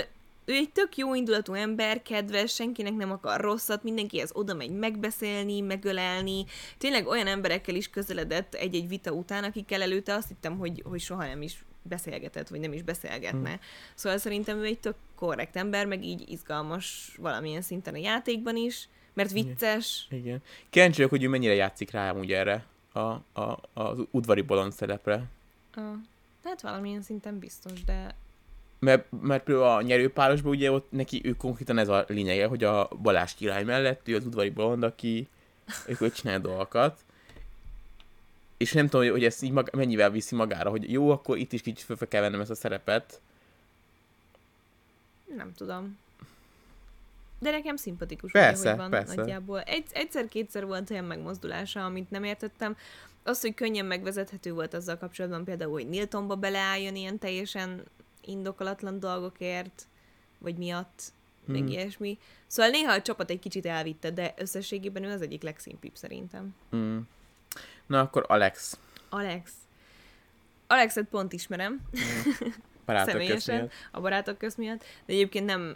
ő egy tök jó indulatú ember, kedves, senkinek nem akar rosszat, mindenkihez oda megy megbeszélni, megölelni. Tényleg olyan emberekkel is közeledett egy-egy vita után, akikkel előtte azt hittem, hogy, hogy soha nem is beszélgetett, vagy nem is beszélgetne. Hmm. Szóval szerintem ő egy tök korrekt ember, meg így izgalmas valamilyen szinten a játékban is, mert vicces. Igen. Kíváncsi vagyok, hogy ő mennyire játszik rá amúgy erre a, a, az udvari bolond szerepre. Ah. Hát valamilyen szinten biztos, de Mert, mert például a nyerőpárosban ugye ott neki ő konkrétan ez a lényege, hogy a Balázs király mellett ő az udvari bolond, aki ők csinál dolgokat. És nem tudom, hogy- hogy ezt így mag, mennyivel viszi magára, hogy jó, akkor itt is kicsit föl kell vennem ezt a szerepet. nem tudom. De nekem szimpatikus, Persze, ugye, hogy van persze. nagyjából. Egy, egyszer-kétszer volt olyan megmozdulása, amit nem értettem. Az, hogy könnyen megvezethető volt azzal kapcsolatban például, hogy Niltonba beleálljon ilyen teljesen indokolatlan dolgokért, vagy miatt, meg Hmm. ilyesmi. Szóval néha a csapat egy kicsit elvitte, de összességében ő az egyik legszimpibb szerintem. Mm. Na akkor Alex. Alex. Alexet pont ismerem, Barátok személyesen, közt a barátok közt miatt, de egyébként nem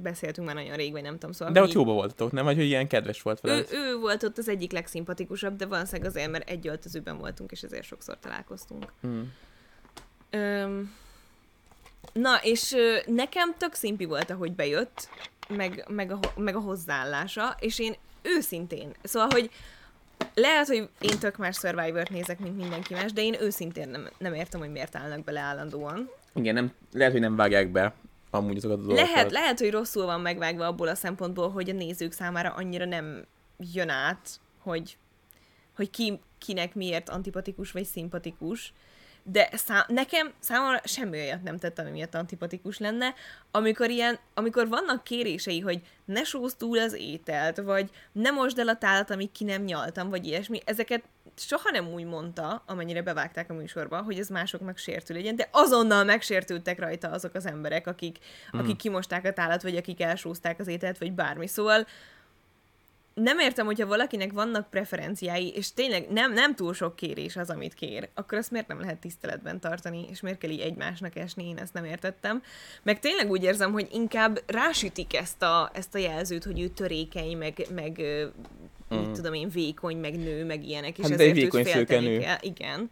beszéltünk már nagyon rég, vagy nem tudom, szóval De ott jóba voltatok, nem? Vagy hogy ilyen kedves volt ő, veled? ő volt ott az egyik legszimpatikusabb, de valószínűleg azért, mert egy öltözőben voltunk, és ezért sokszor találkoztunk. Mm. Öm, na, és ö, nekem tök szimpi volt, ahogy bejött, meg, meg, a, meg a hozzáállása, és én őszintén, szóval, hogy lehet, hogy én tök más Survivor-t nézek, mint mindenki más, de én őszintén nem, nem értem, hogy miért állnak bele állandóan. Igen, nem, lehet, hogy nem vágják be amúgy azokat a dolgokat. Lehet, lehet, hogy rosszul van megvágva abból a szempontból, hogy a nézők számára annyira nem jön át, hogy, hogy ki, kinek miért antipatikus vagy szimpatikus. De szá- nekem számomra semmi olyat nem tett, ami miatt antipatikus lenne, amikor ilyen, amikor vannak kérései, hogy ne sózd túl az ételt, vagy ne mosd el a tálat, amíg ki nem nyaltam, vagy ilyesmi, ezeket soha nem úgy mondta, amennyire bevágták a műsorba, hogy ez másoknak sértő legyen, de azonnal megsértődtek rajta azok az emberek, akik, akik kimosták a tálat, vagy akik elsózták az ételt, vagy bármi. Szóval nem értem, hogyha valakinek vannak preferenciái, és tényleg nem, nem túl sok kérés az, amit kér, akkor azt miért nem lehet tiszteletben tartani, és miért kell így egymásnak esni, én ezt nem értettem. Meg tényleg úgy érzem, hogy inkább rásütik ezt a, ezt a jelzőt, hogy ő törékeny, meg, meg ö, mit Mm. tudom én, vékony, meg nő, meg ilyenek, és Hát de egy ezért őt vékony nő. kell. Igen.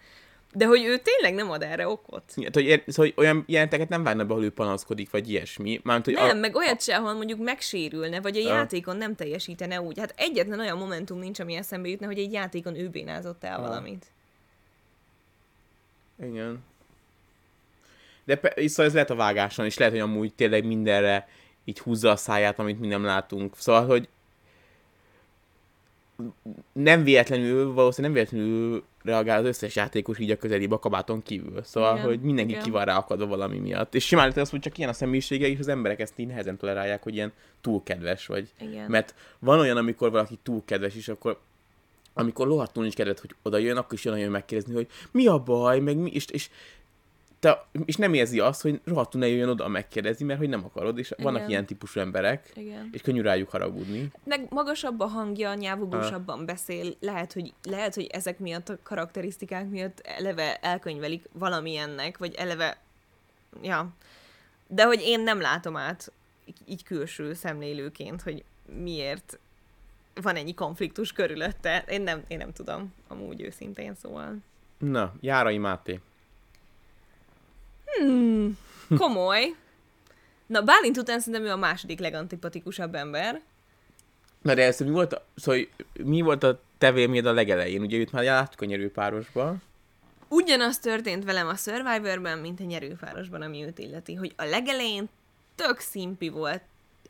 De hogy ő tényleg nem ad erre okot. Hát, hogy, ér- szóval, hogy olyan jelenteket nem vágnak be, ahol ő panaszkodik, vagy ilyesmi. Mármint, hogy Nem, a, meg olyat se, ahol mondjuk megsérülne, vagy a Ja. játékon nem teljesítene úgy. Hát egyetlen olyan momentum nincs, ami eszembe jutna, hogy egy játékon ő bénázott el Ah. valamit. Igen. De szóval ez lehet a vágáson, és lehet, hogy amúgy tényleg mindenre így húzza a száját, amit mi nem látunk. Szóval, hogy nem véletlenül, valószínűleg nem véletlenül reagál az összes játékos így a közelébe a kabáton kívül. Szóval, Igen, hogy mindenki igen. ki van ráakadva valami miatt. És simán lehet az, hogy csak ilyen a személyisége, és az emberek ezt így nehezen tolerálják, hogy ilyen túl kedves vagy. Igen. Mert van olyan, amikor valaki túl kedves, és akkor amikor lohatul nincs kedved, hogy oda jön, akkor is jön olyan megkérdezni, hogy mi a baj, meg mi, és, és, te, és nem érzi azt, hogy rohadtul ne jöjjön oda megkérdezni, mert hogy nem akarod, és vannak Igen. ilyen típusú emberek, Igen. és könnyű rájuk haragudni. Meg magasabb a hangja, nyávogósabban beszél. Lehet hogy, lehet, hogy ezek miatt a karakterisztikák miatt eleve elkönyvelik valamilyennek, vagy eleve... Ja. De hogy én nem látom át így- így külső szemlélőként, hogy miért van ennyi konfliktus körülötte. Én nem, én nem tudom, amúgy őszintén szóval. Na, Járai Máté. Hmm, komoly. Na, Bálint után szerintem ő a második legantipatikusabb ember. Na de ez mi volt, a, szóval, mi volt a te véleményed a legelején? Ugye őt már láttuk a nyerőpárosba. Ugyanaz történt velem a Survivorben, mint a nyerőpárosban, ami őt illeti, hogy a legelején tök szimpi volt.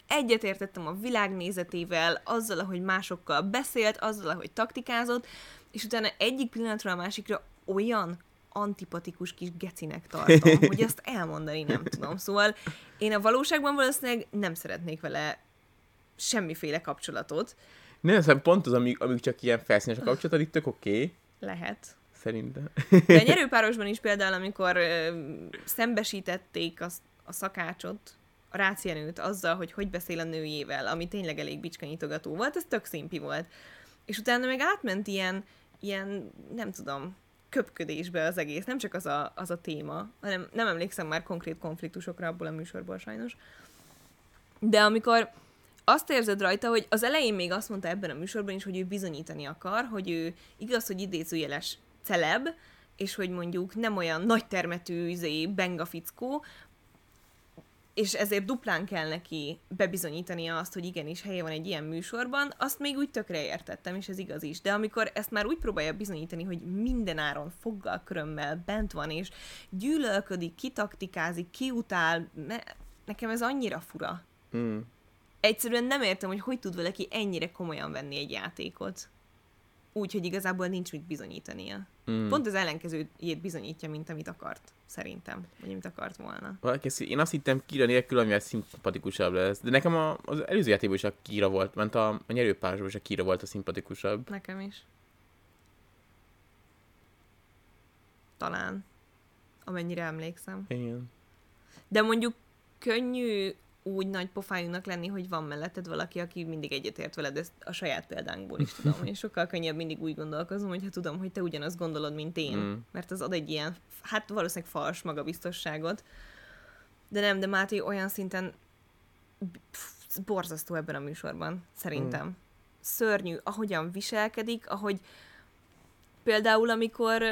Egyetértettem a világnézetével, azzal, ahogy másokkal beszélt, azzal, ahogy taktikázott, és utána egyik pillanatról a másikra olyan antipatikus kis gecinek tartom, hogy azt elmondani nem tudom. Szóval én a valóságban valószínűleg nem szeretnék vele semmiféle kapcsolatot. Nem, szóval pont az, amíg, amíg csak ilyen felszínes a kapcsolat, addig tök oké, okay, Lehet. szerintem. De a nyerőpárosban is például, amikor ö, szembesítették a, a szakácsot, a rácienőt azzal, hogy hogy beszél a nőjével, ami tényleg elég bicskanyitogató volt, ez tök szimpi volt. És utána meg átment ilyen, ilyen nem tudom, köpködésbe az egész, nem csak az a, az a téma, hanem nem emlékszem már konkrét konfliktusokra abból a műsorból sajnos. De amikor azt érzed rajta, hogy az elején még azt mondta ebben a műsorban is, hogy ő bizonyítani akar, hogy ő igaz, hogy idézőjeles celeb, és hogy mondjuk nem olyan nagy termetű izé, benga fickó, és ezért duplán kell neki bebizonyítania azt, hogy igenis helye van egy ilyen műsorban, azt még úgy tökre értettem, és ez igaz is. De amikor ezt már úgy próbálja bizonyítani, hogy minden áron foggal körömmel bent van, és gyűlölködik, kitaktikázik, kiutál, ne- nekem ez annyira fura. Mm. Egyszerűen nem értem, hogy hogy tud valaki ennyire komolyan venni egy játékot. Úgy, hogy igazából nincs mit bizonyítania. Mm. Pont az ellenkezőjét bizonyítja, mint amit akart, szerintem. Vagy amit akart volna. Valaki Én azt hittem Kira nélkül, amivel szimpatikusabb lesz. De nekem a, az előző játékban is a Kira volt, ment a, a nyerőpárosban is a Kira volt a szimpatikusabb. Nekem is. Talán. Amennyire emlékszem. Igen. De mondjuk könnyű úgy nagy pofájúnak lenni, hogy van melletted valaki, aki mindig egyetért veled, ezt a saját példánkból is tudom, és sokkal könnyebb mindig úgy gondolkozom, hogyha tudom, hogy te ugyanazt gondolod, mint én, Mm. mert az ad egy ilyen, hát valószínűleg fals magabiztosságot, de nem, de Máté olyan szinten pff, borzasztó ebben a műsorban, szerintem. Mm. Szörnyű, ahogyan viselkedik, ahogy például, amikor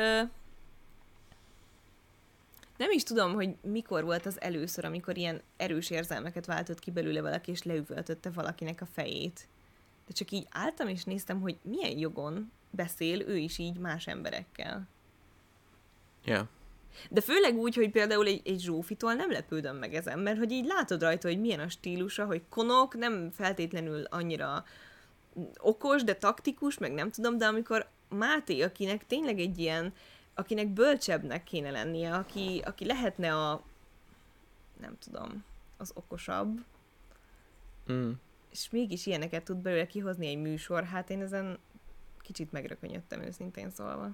nem is tudom, hogy mikor volt az először, amikor ilyen erős érzelmeket váltott ki belőle valaki, és leüvöltötte valakinek a fejét. De csak így álltam és néztem, hogy milyen jogon beszél ő is így más emberekkel. Ja. De főleg úgy, hogy például egy, egy Zsófitól nem lepődöm meg ezen, mert hogy így látod rajta, hogy milyen a stílusa, hogy konok, nem feltétlenül annyira okos, de taktikus, meg nem tudom, de amikor Máté, akinek tényleg egy ilyen, akinek bölcsebbnek kéne lennie, aki, aki lehetne a, nem tudom, az okosabb, Mm. és mégis ilyeneket tud belőle kihozni egy műsor, hát én ezen kicsit megrökönyödtem őszintén szólva.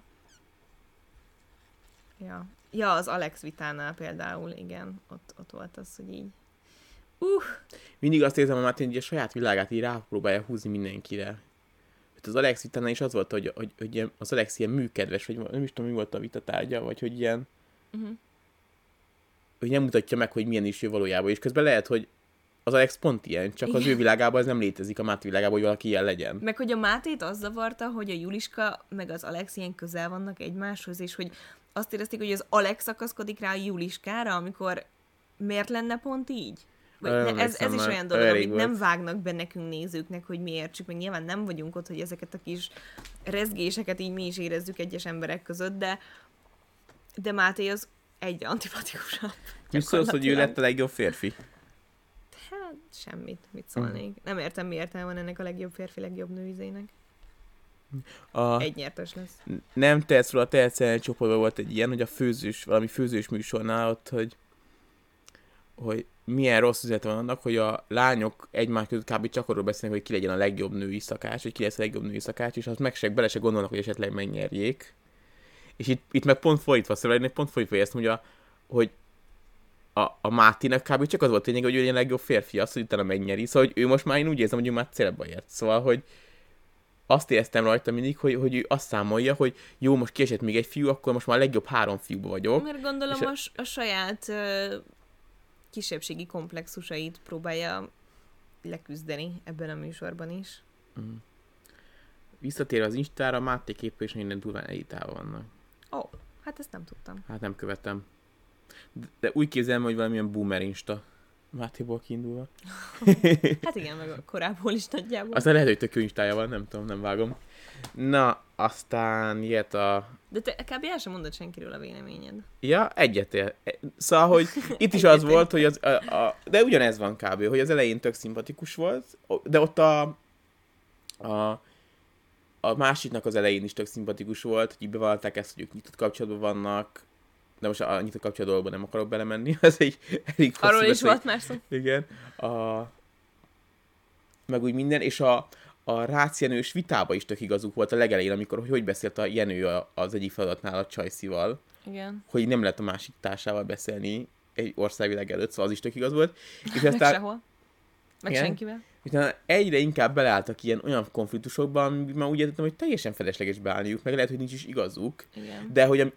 Ja. Ja, az Alex vitánál például, igen, ott, ott volt az, hogy így. Uh, Mindig azt érzem, hogy Martin így a saját világát így rápróbálja húzni mindenkire. Hát az Alex vitánál is az volt, hogy, hogy, hogy az Alex ilyen műkedves, vagy nem is tudom, mi volt a vita tárgya, vagy hogy ilyen, uh-huh. hogy nem mutatja meg, hogy milyen is ő valójában, és közben lehet, hogy az Alex pont ilyen, csak az ő világában ez nem létezik, a Máté világában, hogy valaki ilyen legyen. Meg hogy a Mátét az zavarta, hogy a Juliska meg az Alex ilyen közel vannak egymáshoz, és hogy azt érezték, hogy az Alex akaszkodik rá a Juliskára, amikor miért lenne pont így? Ne, ez, ez is olyan dolog, amit nem volt. vágnak be nekünk nézőknek, hogy mi értsük, meg nyilván nem vagyunk ott, hogy ezeket a kis rezgéseket így mi is érezzük egyes emberek között, de de Máté az egyre antipatikusabb. Mi szólsz, hogy ő lett a legjobb férfi? Hát semmit, mit szólnék. Nem értem, mi értelme van ennek a legjobb férfi, legjobb nőizének. A, Egy nyertes lesz. nem tehetsz róla, tehetsz el csoportban volt egy ilyen, hogy a főzős, valami főzős műsornál ott, hogy, hogy milyen rossz üzlet van annak, hogy a lányok egymás között kb. csak arról beszélnek, hogy ki legyen a legjobb női szakács, hogy ki lesz a legjobb női szakács, és azt meg se, bele se gondolnak, hogy esetleg megnyerjék. És itt, itt meg pont fordítva, szóval pont fordítva éreztem, hogy a, hogy a, a Mátinak kb. csak az volt tényleg, hogy ő legyen a legjobb férfi, az, hogy utána megnyeri. Szóval, hogy ő most már én úgy érzem, hogy ő már célba ért. Szóval, hogy azt éreztem rajta mindig, hogy, hogy ő azt számolja, hogy jó, most kiesett még egy fiú, akkor most már a legjobb három fiúba vagyok. Mert gondolom És a, a saját kisebbségi komplexusait próbálja leküzdeni ebben a műsorban is. Visszatérve az Instára, Máté képek is minden durván editálva vannak. Ó, oh, hát ezt nem tudtam. Hát nem követem. De, de úgy képzelem, hogy valamilyen boomer Insta. Mátéból kiindulva. Hát igen, meg a korából is nagyjából. Aztán lehet, hogy tök Instája van, nem tudom, nem vágom. Na, aztán ilyet a... De te kb. el sem mondod senkiről a véleményed. Ja, egyetért. Szóval, hogy itt is az volt, hogy az, a, a, de ugyanez van kb., hogy az elején tök szimpatikus volt, de ott a, a, a másiknak az elején is tök szimpatikus volt, hogy így bevallták ezt, hogy ők nyitott kapcsolatban vannak, de most a nyitott kapcsolatban nem akarok belemenni, ez egy elég Arról is volt már szó. Igen. A... Meg úgy minden, és a, a Rácz Jenős vitába is tök igazuk volt a legelején, amikor hogy, hogy beszélt a Jenő az egyik feladatnál a Csajszival, Igen. hogy nem lehet a másik társával beszélni egy országvilág előtt, szóval az is tök igaz volt. És Meg aztán sehol. Meg Igen? senkivel. utána egyre inkább beleálltak ilyen olyan konfliktusokba, amiben már úgy értettem, hogy teljesen felesleges beállniuk, meg lehet, hogy nincs is igazuk, Igen. de hogy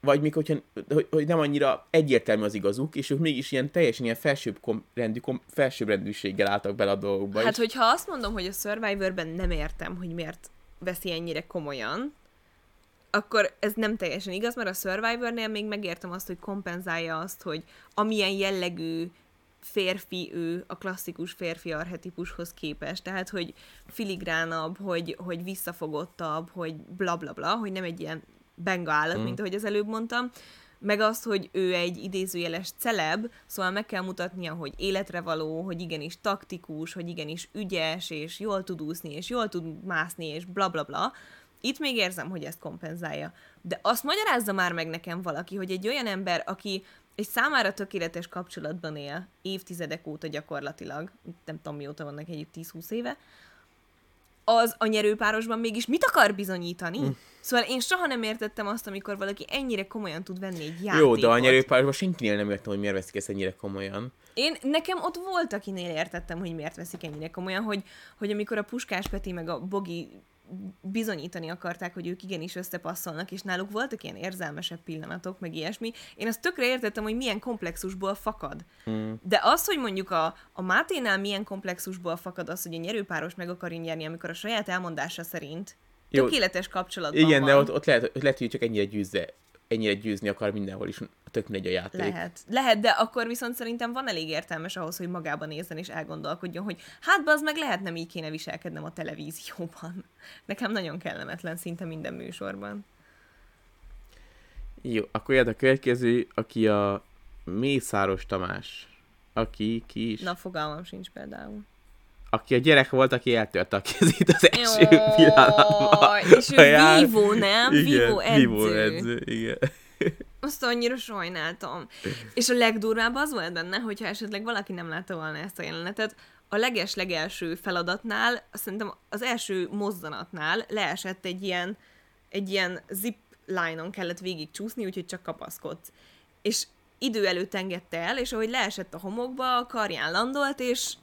vagy még hogyha, hogy, hogy nem annyira egyértelmű az igazuk, és ők mégis ilyen teljesen ilyen felsőbb kom, rendű, kom, felsőbbrendűséggel álltak bele a dolgokba. Hát, és- hogyha azt mondom, hogy a Survivorben nem értem, hogy miért veszi ennyire komolyan, akkor ez nem teljesen igaz, mert a Survivornél még megértem azt, hogy kompenzálja azt, hogy amilyen jellegű férfi ő a klasszikus férfi arhetipushoz képest, tehát hogy filigránabb, hogy, hogy visszafogottabb, hogy bla bla bla, hogy nem egy ilyen benga állat, mm. mint ahogy az előbb mondtam, meg azt, hogy ő egy idézőjeles celeb, szóval meg kell mutatnia, hogy életre való, hogy igenis taktikus, hogy igenis ügyes, és jól tud úszni, és jól tud mászni, és bla bla bla. Itt még érzem, hogy ezt kompenzálja. De azt magyarázza már meg nekem valaki, hogy egy olyan ember, aki egy számára tökéletes kapcsolatban él, évtizedek óta gyakorlatilag, nem tudom mióta vannak együtt 10-20 éve, az a nyerőpárosban mégis mit akar bizonyítani? Mm. Szóval én soha nem értettem azt, amikor valaki ennyire komolyan tud venni egy játékot. Jó, de a nyerőpárosban senkinél nem értem, hogy miért veszik ezt ennyire komolyan. Én, nekem ott volt, akinél értettem, hogy miért veszik ennyire komolyan, hogy, hogy amikor a Puskás Peti meg a Bogi bizonyítani akarták, hogy ők igenis összepasszolnak, és náluk voltak ilyen érzelmesebb pillanatok, meg ilyesmi. Én azt tökre értettem, hogy milyen komplexusból fakad. Mm. De az, hogy mondjuk a, a Máténál milyen komplexusból fakad az, hogy a nyerőpáros meg akar nyerni, amikor a saját elmondása szerint Jó, tökéletes kapcsolatban Igen, van. de ott, ott lehet, lehet, hogy csak ennyire győzze ennyire győzni akar mindenhol is, tök mindegy a játék. Lehet. Lehet, de akkor viszont szerintem van elég értelmes ahhoz, hogy magában nézzen és elgondolkodjon, hogy hát az meg lehet nem így kéne viselkednem a televízióban. Nekem nagyon kellemetlen szinte minden műsorban. Jó, akkor jön a következő, aki a Mészáros Tamás. Aki ki is? Na, fogalmam sincs például aki a gyerek volt, aki eltörte a kezét az első Jó, pillanatban. És ő vívó, nem? Igen, vívó edző. Vívó edző, igen. Azt annyira sajnáltam. És a legdurvább az volt benne, hogyha esetleg valaki nem látta volna ezt a jelenetet, a leges-legelső feladatnál, szerintem az első mozzanatnál leesett egy ilyen, egy ilyen zip line-on kellett végig csúszni, úgyhogy csak kapaszkodsz. És idő előtt engedte el, és ahogy leesett a homokba, a karján landolt, és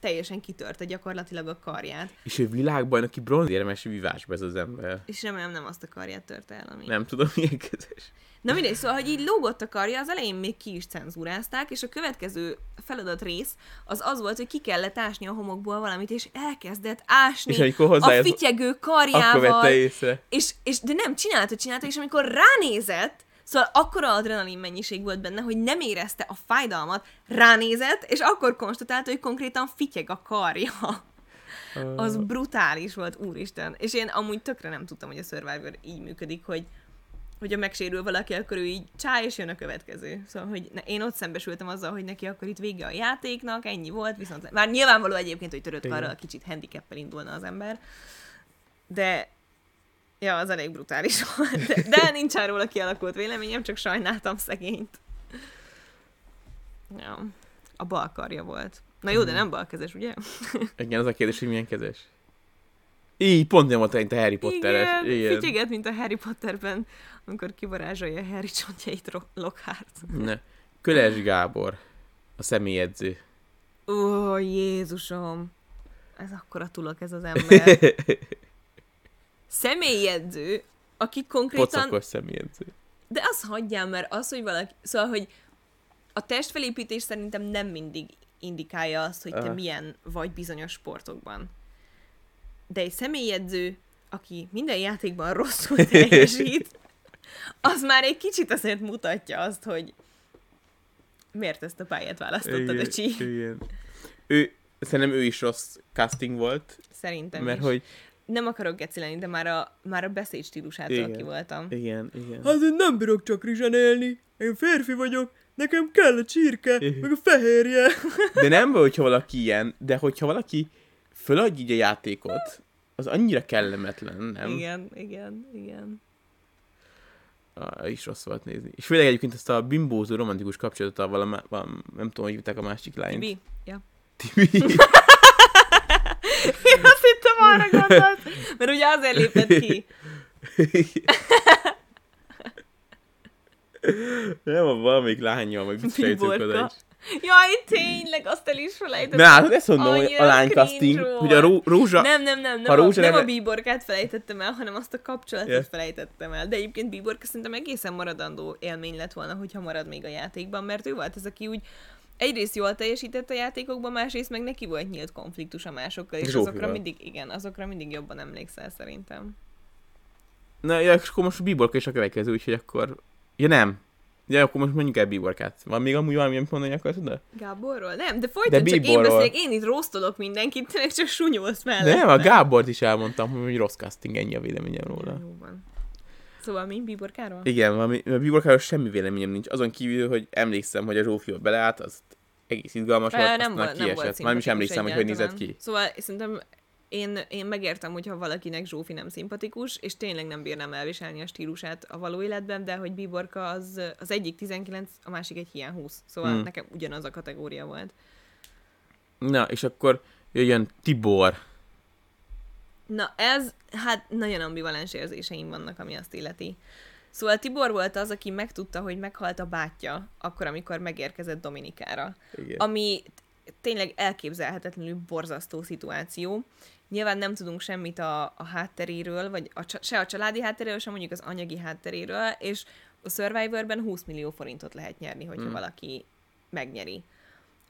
teljesen kitörte gyakorlatilag a karját. És ő világbajnoki bronzérmes vívásba ez az ember. És remélem nem azt a karját törte el, ami... Nem tudom, milyen kezes. Na mindegy, szóval, hogy így lógott a karja, az elején még ki is cenzúrázták, és a következő feladat rész az az volt, hogy ki kellett ásni a homokból valamit, és elkezdett ásni és a fityegő karjával. észre. És, és, de nem, csinálta, csinálta, és amikor ránézett, Szóval akkora adrenalin mennyiség volt benne, hogy nem érezte a fájdalmat, ránézett, és akkor konstatálta, hogy konkrétan fityeg a karja. Az brutális volt, úristen. És én amúgy tökre nem tudtam, hogy a Survivor így működik, hogy hogyha megsérül valaki, akkor ő így csáj, és jön a következő. Szóval, hogy ne, én ott szembesültem azzal, hogy neki akkor itt vége a játéknak, ennyi volt, viszont már nyilvánvaló egyébként, hogy törött karral kicsit handicappel indulna az ember. De Ja, az elég brutális volt. De, de nincs róla kialakult véleményem, csak sajnáltam szegényt. Ja. A bal karja volt. Na jó, de nem balkezes, ugye? Igen, az a kérdés, hogy milyen kezes. Így, pont nem volt mint a Harry Potteres. Igen, Igen. Fityeget, mint a Harry Potterben, amikor kivarázsolja Harry csontjait Lockhart. Ne. Köles Gábor, a személyedző. Ó, Jézusom! Ez akkora tulok ez az ember. személyedző, aki konkrétan... Pocakos személyedző. De azt hagyjál, mert az, hogy valaki... Szóval, hogy a testfelépítés szerintem nem mindig indikálja azt, hogy te uh. milyen vagy bizonyos sportokban. De egy személyedző, aki minden játékban rosszul teljesít, az már egy kicsit azért mutatja azt, hogy miért ezt a pályát választottad, igen. Igen. Ő, szerintem ő is rossz casting volt. Szerintem Mert is. hogy nem akarok geci lenni, de már a, már a beszéd stílusától igen, ki voltam. Igen, igen. Hát én nem bírok csak élni. Én férfi vagyok, nekem kell a csirke, meg a fehérje. De nem baj, hogyha valaki ilyen, de hogyha valaki föladj így a játékot, az annyira kellemetlen, nem? Igen, igen, igen. Ah, is rossz volt nézni. És főleg egyébként ezt a bimbózó romantikus kapcsolatot a valami, valami, nem tudom, hogy hívták a másik lányt. Tibi, ja. Tibi. Én azt hittem arra gondolt, mert ugye azért lépett ki. Nem, a valamelyik lányjal, meg biztos oda is. Jaj, tényleg, azt el is felejtettem. Ne, hát ezt mondom, hogy a lány casting, hogy a ró- rózsa... Nem, nem, nem, nem, a, rózsa nem neve... a bíborkát felejtettem el, hanem azt a kapcsolatot yeah. felejtettem el. De egyébként bíborka szerintem egészen maradandó élmény lett volna, hogyha marad még a játékban, mert ő volt az, aki úgy egyrészt jól teljesített a játékokban, másrészt meg neki volt nyílt konfliktus a másokkal, és Zsófival. azokra mindig, igen, azokra mindig jobban emlékszel szerintem. Na, ja, és akkor most a Bíborka is a következő, úgyhogy akkor... Ja nem. De akkor most mondjuk el Bíborkát. Van még amúgy valami, amit mondani akarsz oda? Gáborról? Nem, de folyton de csak én Bíborról. beszélek, én itt rossztolok mindenkit, tényleg csak sunyolsz mellett. De nem, a Gábort is elmondtam, hogy rossz casting, ennyi a véleményem róla. Jó van. Szóval mi? Bíborkáról? Igen, valami, a Bíborkáról semmi véleményem nincs. Azon kívül, hogy emlékszem, hogy a Zsófió beleállt, az egész izgalmas volt, nem, aztán volt, nem kiesett. Már is emlékszem, hogy hogy nézett ki. Szóval szerintem én, én megértem, hogyha valakinek Zsófi nem szimpatikus, és tényleg nem bírnám elviselni a stílusát a való életben, de hogy Bíborka az, az egyik 19, a másik egy hiány 20. Szóval hmm. nekem ugyanaz a kategória volt. Na, és akkor jöjjön Tibor. Na ez, hát nagyon ambivalens érzéseim vannak, ami azt illeti. Szóval Tibor volt az, aki megtudta, hogy meghalt a bátyja, akkor, amikor megérkezett Dominikára. Igen. Ami tényleg elképzelhetetlenül borzasztó szituáció. Nyilván nem tudunk semmit a, a hátteréről, vagy a, se a családi hátteréről, sem mondjuk az anyagi hátteréről, és a Survivorben 20 millió forintot lehet nyerni, hogyha mm. valaki megnyeri.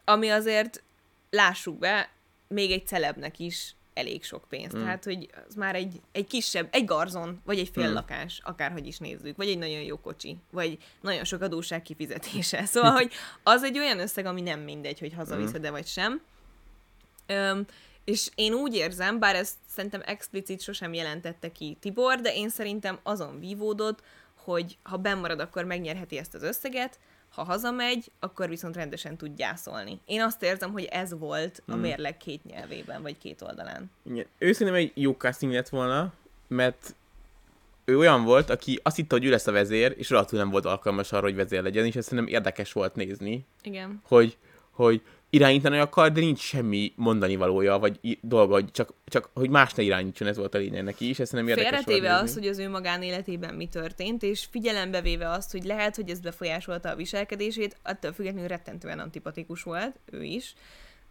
Ami azért, lássuk be, még egy celebnek is elég sok pénz. Mm. Mm. Tehát, hogy az már egy, egy kisebb, egy garzon, vagy egy fél Mm. mm. lakás, akárhogy is nézzük, vagy egy nagyon jó kocsi, vagy nagyon sok adóság kifizetése. Szóval, hogy az egy olyan összeg, ami nem mindegy, hogy hazaviszed-e vagy sem. Öm, és én úgy érzem, bár ezt szerintem explicit sosem jelentette ki Tibor, de én szerintem azon vívódott, hogy ha bennmarad, akkor megnyerheti ezt az összeget, ha hazamegy, akkor viszont rendesen tud gyászolni. Én azt érzem, hogy ez volt a Hmm. mérleg két nyelvében, vagy két oldalán. Igen. Ő szerintem egy jó casting lett volna, mert ő olyan volt, aki azt hitte, hogy ő lesz a vezér, és rohadtul nem volt alkalmas arra, hogy vezér legyen, és ez szerintem érdekes volt nézni, Igen. hogy, hogy irányítani akar, de nincs semmi mondani valója, vagy dolga, hogy csak, csak hogy más ne irányítson, ez volt a lényeg neki is, ez szerintem érdekes Félretéve nézni. hogy az ő magánéletében mi történt, és figyelembe véve azt, hogy lehet, hogy ez befolyásolta a viselkedését, attól függetlenül rettentően antipatikus volt, ő is.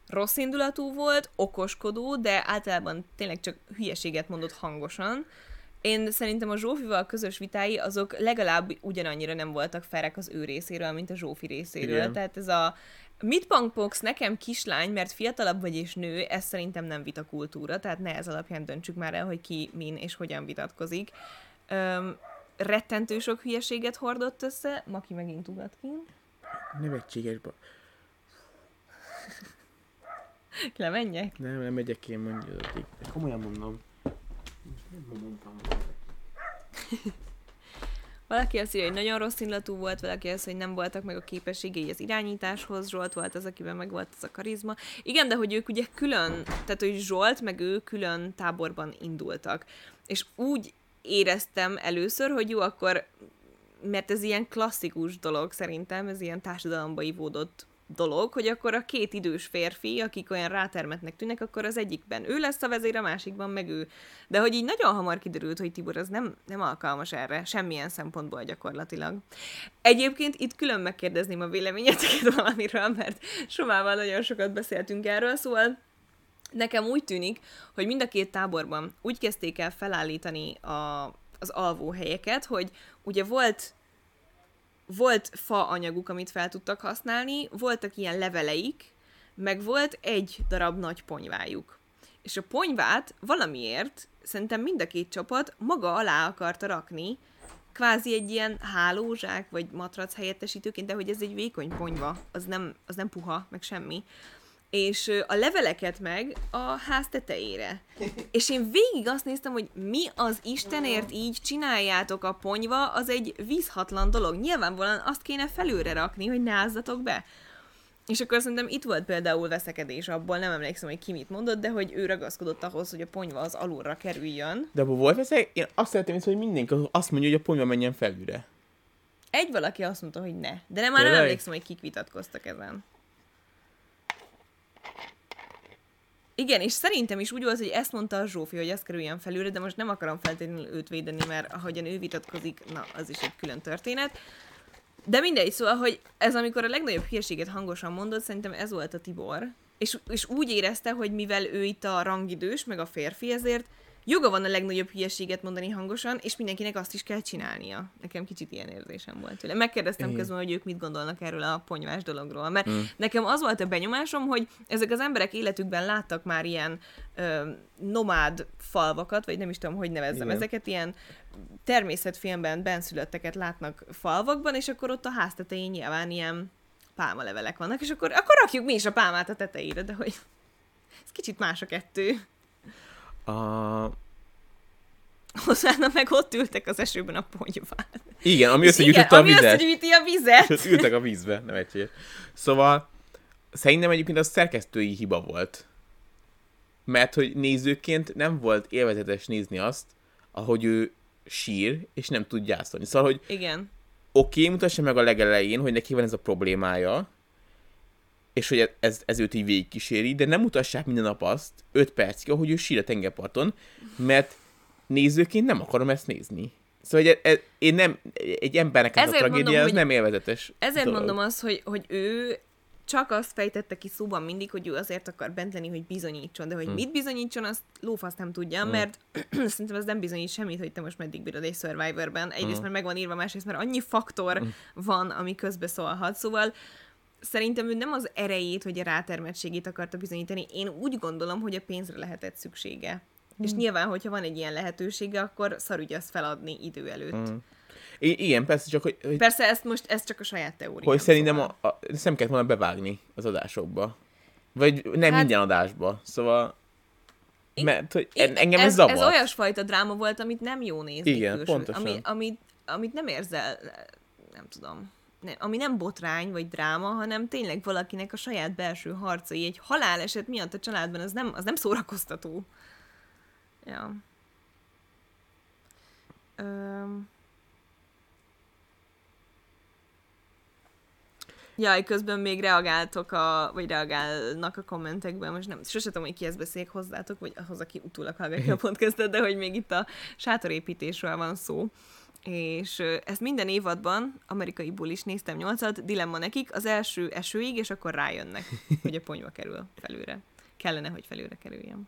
Rossz indulatú volt, okoskodó, de általában tényleg csak hülyeséget mondott hangosan. Én szerintem a Zsófival közös vitái azok legalább ugyanannyira nem voltak ferek az ő részéről, mint a Zsófi részéről. Igen. Tehát ez a mit pangpox nekem kislány, mert fiatalabb vagy és nő, ez szerintem nem vitakultúra, tehát ne ez alapján döntsük már el, hogy ki, min és hogyan vitatkozik. Öm, rettentő sok hülyeséget hordott össze, Maki megint ugat ki. Nevetséges ba... Lemenjek? Nem, nem megyek én addig. Komolyan mondom. Nem mondtam. Valaki azt írja, hogy nagyon rossz illatú volt, valaki azt, hogy nem voltak meg a képességei az irányításhoz, Zsolt volt az, akiben meg volt az a karizma. Igen, de hogy ők ugye külön, tehát hogy Zsolt meg ő külön táborban indultak. És úgy éreztem először, hogy jó, akkor, mert ez ilyen klasszikus dolog szerintem, ez ilyen társadalomba ivódott dolog, hogy akkor a két idős férfi, akik olyan rátermetnek tűnnek, akkor az egyikben ő lesz a vezér, a másikban meg ő. De hogy így nagyon hamar kiderült, hogy Tibor az nem, nem alkalmas erre, semmilyen szempontból gyakorlatilag. Egyébként itt külön megkérdezném a véleményeteket valamiről, mert Somával nagyon sokat beszéltünk erről, szóval nekem úgy tűnik, hogy mind a két táborban úgy kezdték el felállítani a, az alvóhelyeket, hogy ugye volt volt fa anyaguk, amit fel tudtak használni, voltak ilyen leveleik, meg volt egy darab nagy ponyvájuk. És a ponyvát valamiért szerintem mind a két csapat maga alá akarta rakni, kvázi egy ilyen hálózsák, vagy matrac helyettesítőként, de hogy ez egy vékony ponyva, az nem, az nem puha, meg semmi. És a leveleket meg a ház tetejére. És én végig azt néztem, hogy mi az Istenért így csináljátok a ponyva, az egy vízhatlan dolog. Nyilvánvalóan azt kéne felülre rakni, hogy ne ázzatok be. És akkor szerintem itt volt például veszekedés abból, nem emlékszem, hogy ki mit mondott, de hogy ő ragaszkodott ahhoz, hogy a ponyva az alulra kerüljön. De abban volt veszek? Én azt szeretném észre, hogy mindenki azt mondja, hogy a ponyva menjen felülre. Egy valaki azt mondta, hogy ne. De nem, már nem emlékszem, hogy kik vitatkoztak ezen. Igen, és szerintem is úgy volt, hogy ezt mondta a Zsófi, hogy ez kerüljön felülre, de most nem akarom feltétlenül őt védeni, mert ahogyan ő vitatkozik, na, az is egy külön történet. De mindegy, szóval, hogy ez amikor a legnagyobb hülyeséget hangosan mondott, szerintem ez volt a Tibor. És, és úgy érezte, hogy mivel ő itt a rangidős, meg a férfi, ezért joga van a legnagyobb hülyeséget mondani hangosan, és mindenkinek azt is kell csinálnia. Nekem kicsit ilyen érzésem volt tőle. Megkérdeztem Igen. közben, hogy ők mit gondolnak erről a ponyvás dologról, mert mm. nekem az volt a benyomásom, hogy ezek az emberek életükben láttak már ilyen ö, nomád falvakat, vagy nem is tudom, hogy nevezzem Igen. Ezeket, ilyen természetfilmben benszülötteket látnak falvakban, és akkor ott a ház tetején nyilván ilyen pálmalevelek vannak, és akkor, akkor rakjuk mi is a pálmát a tetejére, de hogy ez kicsit más a kettő. A... Hozzá meg ott ültek az esőben a ponyván. Igen, ami És összegyűjtötte a ami vizet. összegyűjti a vizet. És ültek a vízbe, nem egység. Szóval szerintem egyébként az szerkesztői hiba volt. Mert hogy nézőként nem volt élvezetes nézni azt, ahogy ő sír, és nem tud gyászolni. Szóval, hogy Igen. oké, okay, mutassa meg a legelején, hogy neki van ez a problémája, és hogy ez, ez őt így végigkíséri, de nem mutassák minden nap azt, 5 percig, ahogy ő sír a tengerparton, mert nézőként nem akarom ezt nézni. Szóval hogy e, e, én nem, egy embernek ez a Ezért tragédia, mondom, az hogy- nem élvezetes Ezért dolog. mondom azt, hogy, hogy ő csak azt fejtette ki szóban mindig, hogy ő azért akar bent lenni, hogy bizonyítson, de hogy Hm. mit bizonyítson, azt lófasz nem tudja, mert szerintem ez nem bizonyít semmit, hogy te most meddig bírod egy Survivorben. Egyrészt, Hm. mert meg van írva, másrészt, mert annyi faktor van, ami közbeszólhat. Szóval szerintem ő nem az erejét, vagy a rátermettségét akarta bizonyítani. Én úgy gondolom, hogy a pénzre lehetett szüksége. És Hm. nyilván, hogyha van egy ilyen lehetősége, akkor szarügy azt feladni idő előtt. Mm. I- igen, persze, csak hogy, hogy, Persze ezt most, ez csak a saját teóriám. hogy szerintem szóval. a, a, ezt nem kellett volna bevágni az adásokba. Vagy nem Hát- minden adásba. Szóval, mert hogy Igen, engem ez, ez, zavar. ez olyasfajta dráma volt, amit nem jó nézni Igen, külső, pontosan. Ami, amit, amit nem érzel, nem tudom, nem, ami nem botrány vagy dráma, hanem tényleg valakinek a saját belső harcai egy haláleset miatt a családban, az nem, az nem szórakoztató. Ja. Öm. Jaj, közben még reagáltok a, vagy reagálnak a kommentekben, most nem, sose tudom, hogy ki ezt beszéljek hozzátok, vagy ahhoz, aki utólag hallgatja a podcastet, de hogy még itt a sátorépítésről van szó. És ezt minden évadban, amerikaiból is néztem nyolcat, dilemma nekik, az első esőig, és akkor rájönnek, hogy a ponyva kerül felőre. Kellene, hogy felőre kerüljen.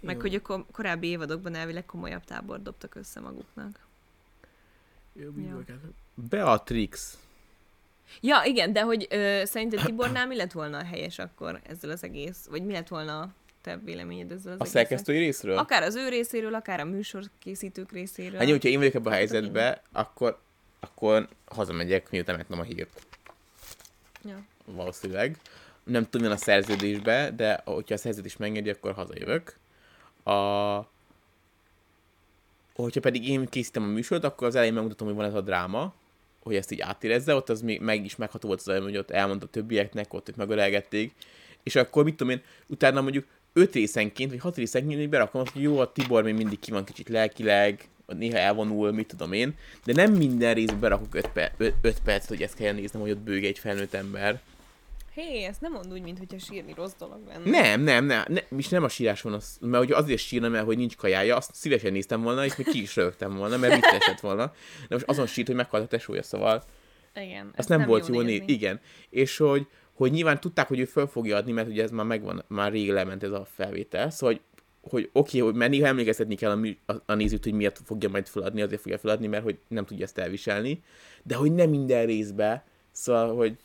Meg hogy a ko- korábbi évadokban elvileg komolyabb tábor dobtak össze maguknak. Ja. Beatrix. Ja, igen, de hogy ö, szerinted Tibornál mi lett volna a helyes akkor ezzel az egész? Vagy mi lett volna te véleményed ezzel az A szerkesztői részről? Akár az ő részéről, akár a műsorkészítők részéről. Hát, hogyha én vagyok ebben a helyzetben, akkor, akkor hazamegyek, miután megtudom a hírt. Ja. Valószínűleg. Nem tudom, a szerződésbe, de hogyha a szerződés megengedi, akkor hazajövök. A... Hogyha pedig én készítem a műsort, akkor az elején megmutatom, hogy van ez a dráma, hogy ezt így átérezze, ott az még meg is megható volt az elején, hogy ott elmondta a többieknek, ott ők megölelgették, és akkor mit tudom én, utána mondjuk öt részenként, vagy hat részenként még berakom azt, hogy jó, a Tibor még mindig ki van kicsit lelkileg, néha elvonul, mit tudom én, de nem minden részbe berakok öt, per, öt, öt percet, hogy ezt kell néznem, hogy ott bőg egy felnőtt ember. Hé, ezt nem mondd úgy, mintha sírni rossz dolog lenne. Nem, nem, nem, nem és nem a sírás van, az, mert hogy azért sírna, mert hogy nincs kajája, azt szívesen néztem volna, és még ki is rögtem volna, mert mit esett volna. De most azon sírt, hogy meghalt a tesója, szóval Igen. azt nem, nem volt jó nézni. nézni. Igen. És hogy, hogy nyilván tudták, hogy ő föl fogja adni, mert ugye ez már megvan, már rég lement ez a felvétel, szóval hogy hogy oké, okay, hogy néha emlékeztetni kell a, mű, a, a nézőt, hogy miért fogja majd feladni, azért fogja feladni, mert hogy nem tudja ezt elviselni, de hogy nem minden részbe, szóval, hogy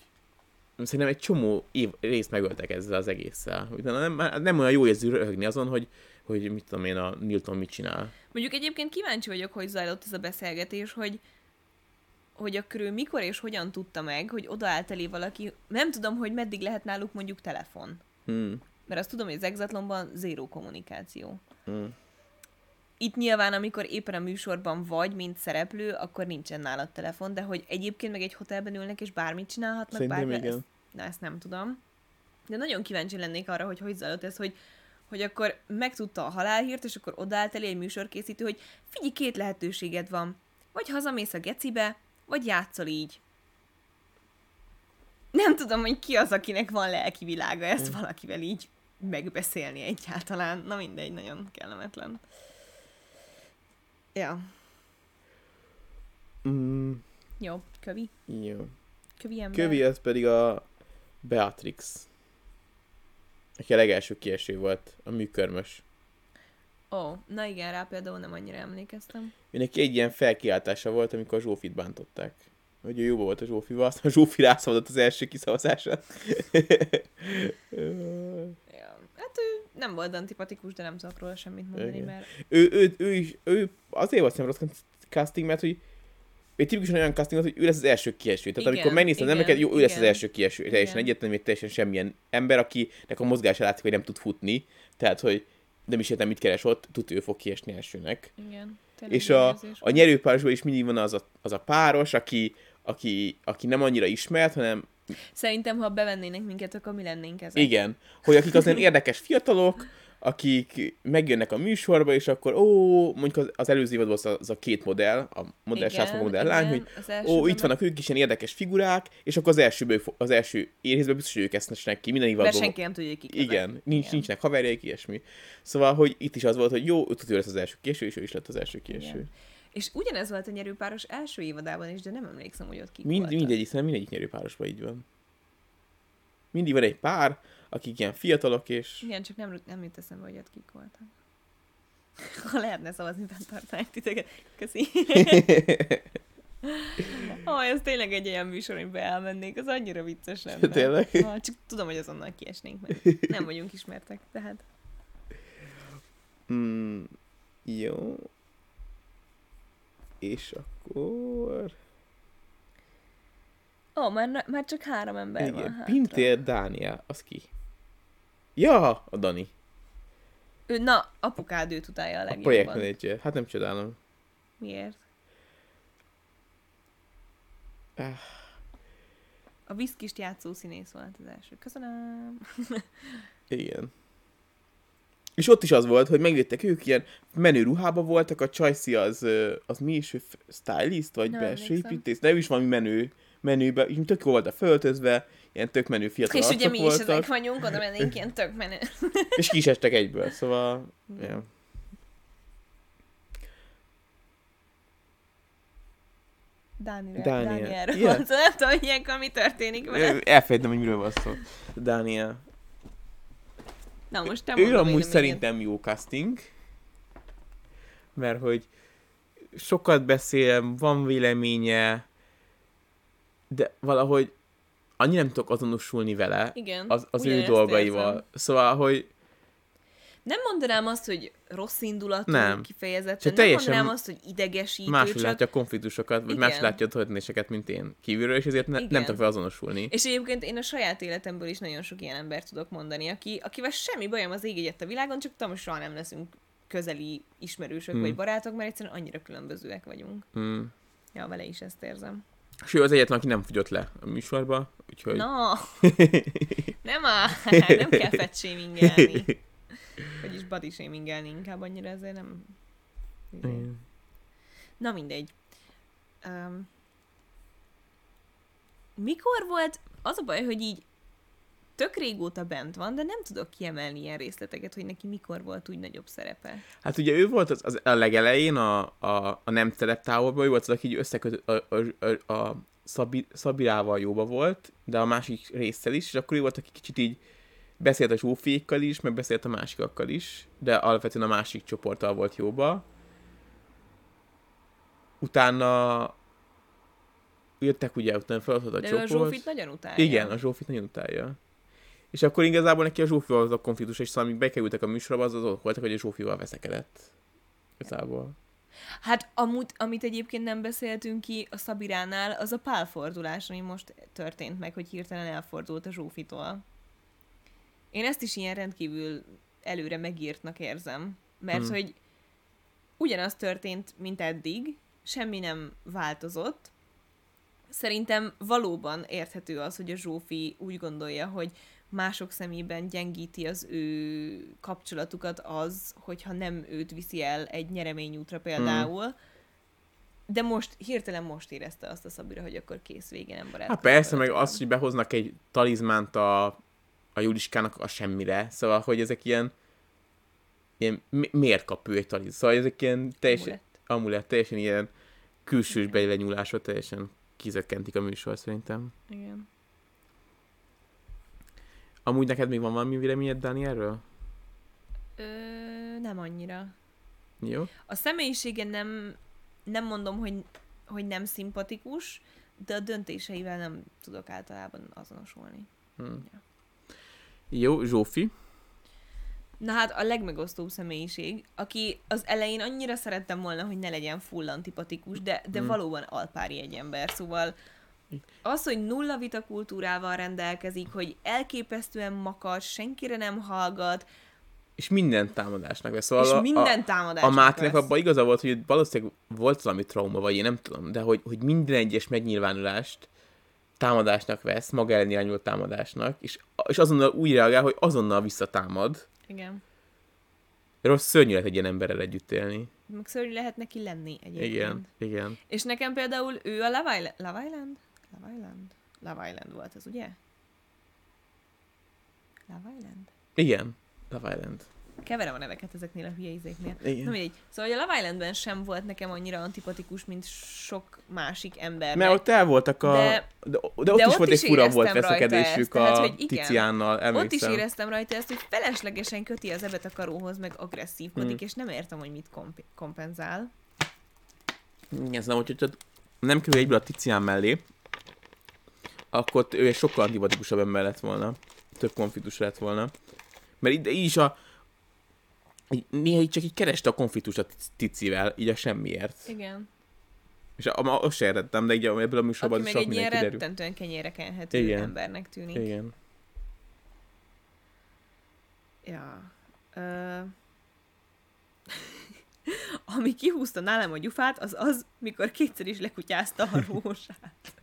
szerintem egy csomó év, részt megöltek ezzel az egésszel. Utána nem, nem olyan jó érző röhögni azon, hogy, hogy mit tudom én, a Newton mit csinál. Mondjuk egyébként kíváncsi vagyok, hogy zajlott ez a beszélgetés, hogy hogy akkor ő mikor és hogyan tudta meg, hogy odaállt elé valaki, nem tudom, hogy meddig lehet náluk mondjuk telefon. Hmm. Mert azt tudom, hogy az Exatlonban zéró kommunikáció. Hmm. Itt nyilván, amikor éppen a műsorban vagy, mint szereplő, akkor nincsen nálad telefon, de hogy egyébként meg egy hotelben ülnek, és bármit csinálhatnak, Szerintem bármi, igen. Ezt, na, ezt nem tudom. De nagyon kíváncsi lennék arra, hogy hogy zajlott ez, hogy, hogy akkor megtudta a halálhírt, és akkor odaállt elé egy műsorkészítő, hogy figyelj, két lehetőséged van. Vagy hazamész a gecibe, vagy játszol így. Nem tudom, hogy ki az, akinek van lelki világa, ezt valakivel így megbeszélni egyáltalán. Na mindegy, nagyon kellemetlen. Ja, Mm, jó, kövi. jó. Kövi ember. Kövi az pedig a Beatrix. Aki a legelső kieső volt, a műkörmös. Ó, na igen, rá például nem annyira emlékeztem. Ő neki egy ilyen felkiáltása volt, amikor a Zsófit bántották. Hogy ő jóba volt a Zsófival, aztán a Zsófi rászavadott az első kiszavazásra. Ja. Hát ő nem volt antipatikus, de nem tudok róla semmit mondani, Igen. mert ő, ő, ő, is, ő azért volt rossz casting, mert hogy ő tipikusan olyan casting volt, hogy ő lesz az első kieső. Tehát Igen, amikor megnézted igen, nemeket, jó, ő lesz az igen. első kieső. Teljesen Igen. egyetlen, hogy teljesen semmilyen ember, akinek a mozgása látszik, hogy nem tud futni. Tehát, hogy nem is értem, mit keres ott, tud, ő fog kiesni elsőnek. igen. És a, a nyerőpárosban is mindig van az a, az a páros, aki, aki, aki nem annyira ismert, hanem Szerintem, ha bevennének minket, akkor mi lennénk ezek. igen, hogy akik az érdekes fiatalok, akik megjönnek a műsorba, és akkor ó, mondjuk az, az előző évadban az a, az a két modell, a modell srác, modell lány, igen, hogy az ó, itt vannak ők is ilyen érdekes figurák, és akkor az fo- az első részben biztos, hogy ők esznek ki, minden Mert évadban. senki nem tudja, hogy kik Igen, nincs, Igen. nincsenek haverjaik, ilyesmi. Szóval, hogy itt is az volt, hogy jó, ő lesz az első kieső, és ő is lett az első kieső. Igen. És ugyanez volt a nyerőpáros első évadában is, de nem emlékszem, hogy ott kik Mind, voltak. mindegyik, szerintem mindegyik nyerőpárosban így van. Mindig van egy pár, akik ilyen fiatalok, és Igen, csak nem, nem jut eszembe, hogy ott kik voltak. Ha lehetne szavazni, tartanák titeket. Köszi. Ó, ez tényleg egy olyan műsor, amiben elmennék, az annyira vicces lenne. Tényleg? Ah, csak tudom, hogy azonnal kiesnénk, mert nem vagyunk ismertek, tehát. Mm, jó. És akkor... Ó, már, na- már csak három ember van Igen, hátra. Pintér Dániel, az ki? Ja, a Dani, Ő, na, apukád őt utálja a a legjobban. projektmenedzser. Hát nem csodálom. Miért? Ah. A viszkist játszó színész volt az első. Köszönöm. Igen. És ott is az volt, hogy megjöttek ők ilyen menő ruhába voltak, a Csajci az, az mi is, ő stylist, vagy Nem belső építész, ő is valami menő, menőbe, és tök jó volt a föltözve, ilyen tök menő fiatal És ugye mi is voltak, ezek vagyunk, oda mennénk ilyen tök menő. és ki is estek egyből, szóval, ja. Dániel, Dániel. Dánielről van szó. Nem tudom, ilyenkor mi történik vele. Ö, Elfelejtem, hogy miről van szó. Dániel. Na most te Ő amúgy szerintem jó casting, mert hogy sokat beszél, van véleménye, de valahogy annyira nem tudok azonosulni vele, Igen, az, az ő dolgaival. érzem. Szóval, hogy Nem mondanám azt, hogy rossz indulatú Nem. kifejezetten. Csak Nem mondanám azt, hogy idegesítő, máshogy csak... látja a konfliktusokat, vagy máshogy látja a történéseket, mint én kívülről, és ezért ne, Igen. nem tudok vele azonosulni. És egyébként én a saját életemből is nagyon sok ilyen embert tudok mondani, aki, akivel semmi bajom az ég egyet a világon, csak tudom, soha nem leszünk közeli ismerősök Hmm. vagy barátok, mert egyszerűen annyira különbözőek vagyunk. Hmm. Ja, vele is ezt érzem. És ő az egyetlen, aki nem fogyott le a műsorba, úgyhogy... Na, nem áll, nem kell fetshamingelni. Vagyis body shamingelni inkább annyira, ezért nem... Igen. Na mindegy. Um, mikor volt, az a baj, hogy így tök régóta bent van, de nem tudok kiemelni ilyen részleteket, hogy neki mikor volt úgy nagyobb szerepe. Hát ugye ő volt az, az a legelején a, a, a nem tereptáborban, ő volt az, aki így összekötött a, a, a, a Szabi, Szabirával jóba volt, de a másik résszel is, és akkor ő volt, aki kicsit így beszélt a Zsófiékkal is, meg beszélt a másikakkal is, de alapvetően a másik csoporttal volt jóba. Utána jöttek ugye, utána feladott a De ő a csoport. Zsófit nagyon utálja. Igen, a Zsófit nagyon utálja. És akkor igazából neki a Zsófival az a konfliktus, és szóval amíg bekerültek a műsorba, az azok voltak, hogy a Zsófival veszekedett. Igazából. Hát amúgy, amit egyébként nem beszéltünk ki a Szabiránál, az a pálfordulás, ami most történt meg, hogy hirtelen elfordult a Zsófitól. Én ezt is ilyen rendkívül előre megírtnak érzem, mert Hmm. hogy ugyanaz történt, mint eddig, semmi nem változott. Szerintem valóban érthető az, hogy a Zsófi úgy gondolja, hogy mások szemében gyengíti az ő kapcsolatukat az, hogyha nem őt viszi el egy nyereményútra például. Hmm. De most, hirtelen most érezte azt a Szabira, hogy akkor kész vége, nem barát. Hát persze, meg az, hogy behoznak egy talizmánt a, a Juliskának a semmire, szóval, hogy ezek ilyen, ilyen mi- miért kap ő egy taliz? Szóval ezek ilyen teljesen, Amulett. amulett, teljesen ilyen külsős belenyúlásra teljesen kizökkentik a műsor szerintem. Igen. Amúgy neked még van valami véleményed Danielről? Ö, nem annyira. Jó. A személyisége nem, nem mondom, hogy, hogy nem szimpatikus, de a döntéseivel nem tudok általában azonosulni. Hm. Jó, Zsófi. Na hát a legmegosztóbb személyiség, aki az elején annyira szerettem volna, hogy ne legyen full antipatikus, de, de Hmm. valóban alpári egy ember, szóval az, hogy nulla vita kultúrával rendelkezik, hogy elképesztően makacs, senkire nem hallgat, És minden támadásnak vesz. Szóval és a- minden támadásnak a vesz. abban igaza volt, hogy valószínűleg volt valami trauma, vagy én nem tudom, de hogy, hogy minden egyes megnyilvánulást támadásnak vesz, maga ellen irányuló támadásnak, és, és azonnal úgy reagál, hogy azonnal visszatámad. Igen. Rossz szörnyű lehet egy ilyen emberrel együtt élni. Meg szörnyű lehet neki lenni egyébként. Igen, igen. És nekem például ő a Love Island... Love Island? Love Island? Love Island volt az, ugye? Love Island? Igen, Love Island. Keverem a neveket ezeknél a hülye izéknél. Igen. Na mindegy. Szóval hogy a Love Islandben sem volt nekem annyira antipatikus, mint sok másik ember. Mert ott el voltak a... De, De- de, ott de is ott volt is egy fura volt veszekedésük ezt, tehát, a hogy igen. Tiziánnal, Ott is éreztem rajta ezt, hogy feleslegesen köti az ebet a karóhoz, meg agresszívkodik, Hmm. és nem értem, hogy mit komp- kompenzál. Igen, szóval, hogyha nem kerül egyből a Tizián mellé, akkor ő egy sokkal antipatikusabb ember lett volna. Több konfliktus lett volna. Mert ide így is a... így Néha így csak így kereste a konfliktust a Ticivel, így a semmiért. Igen. És a, a, azt sem értettem, de így ebből a műsorban Aki meg sok egy ilyen rettentően kenyére kenhető Igen. embernek tűnik. Igen. Ja. Ö... Ami kihúzta nálam a gyufát, az az, mikor kétszer is lekutyázta a rózsát.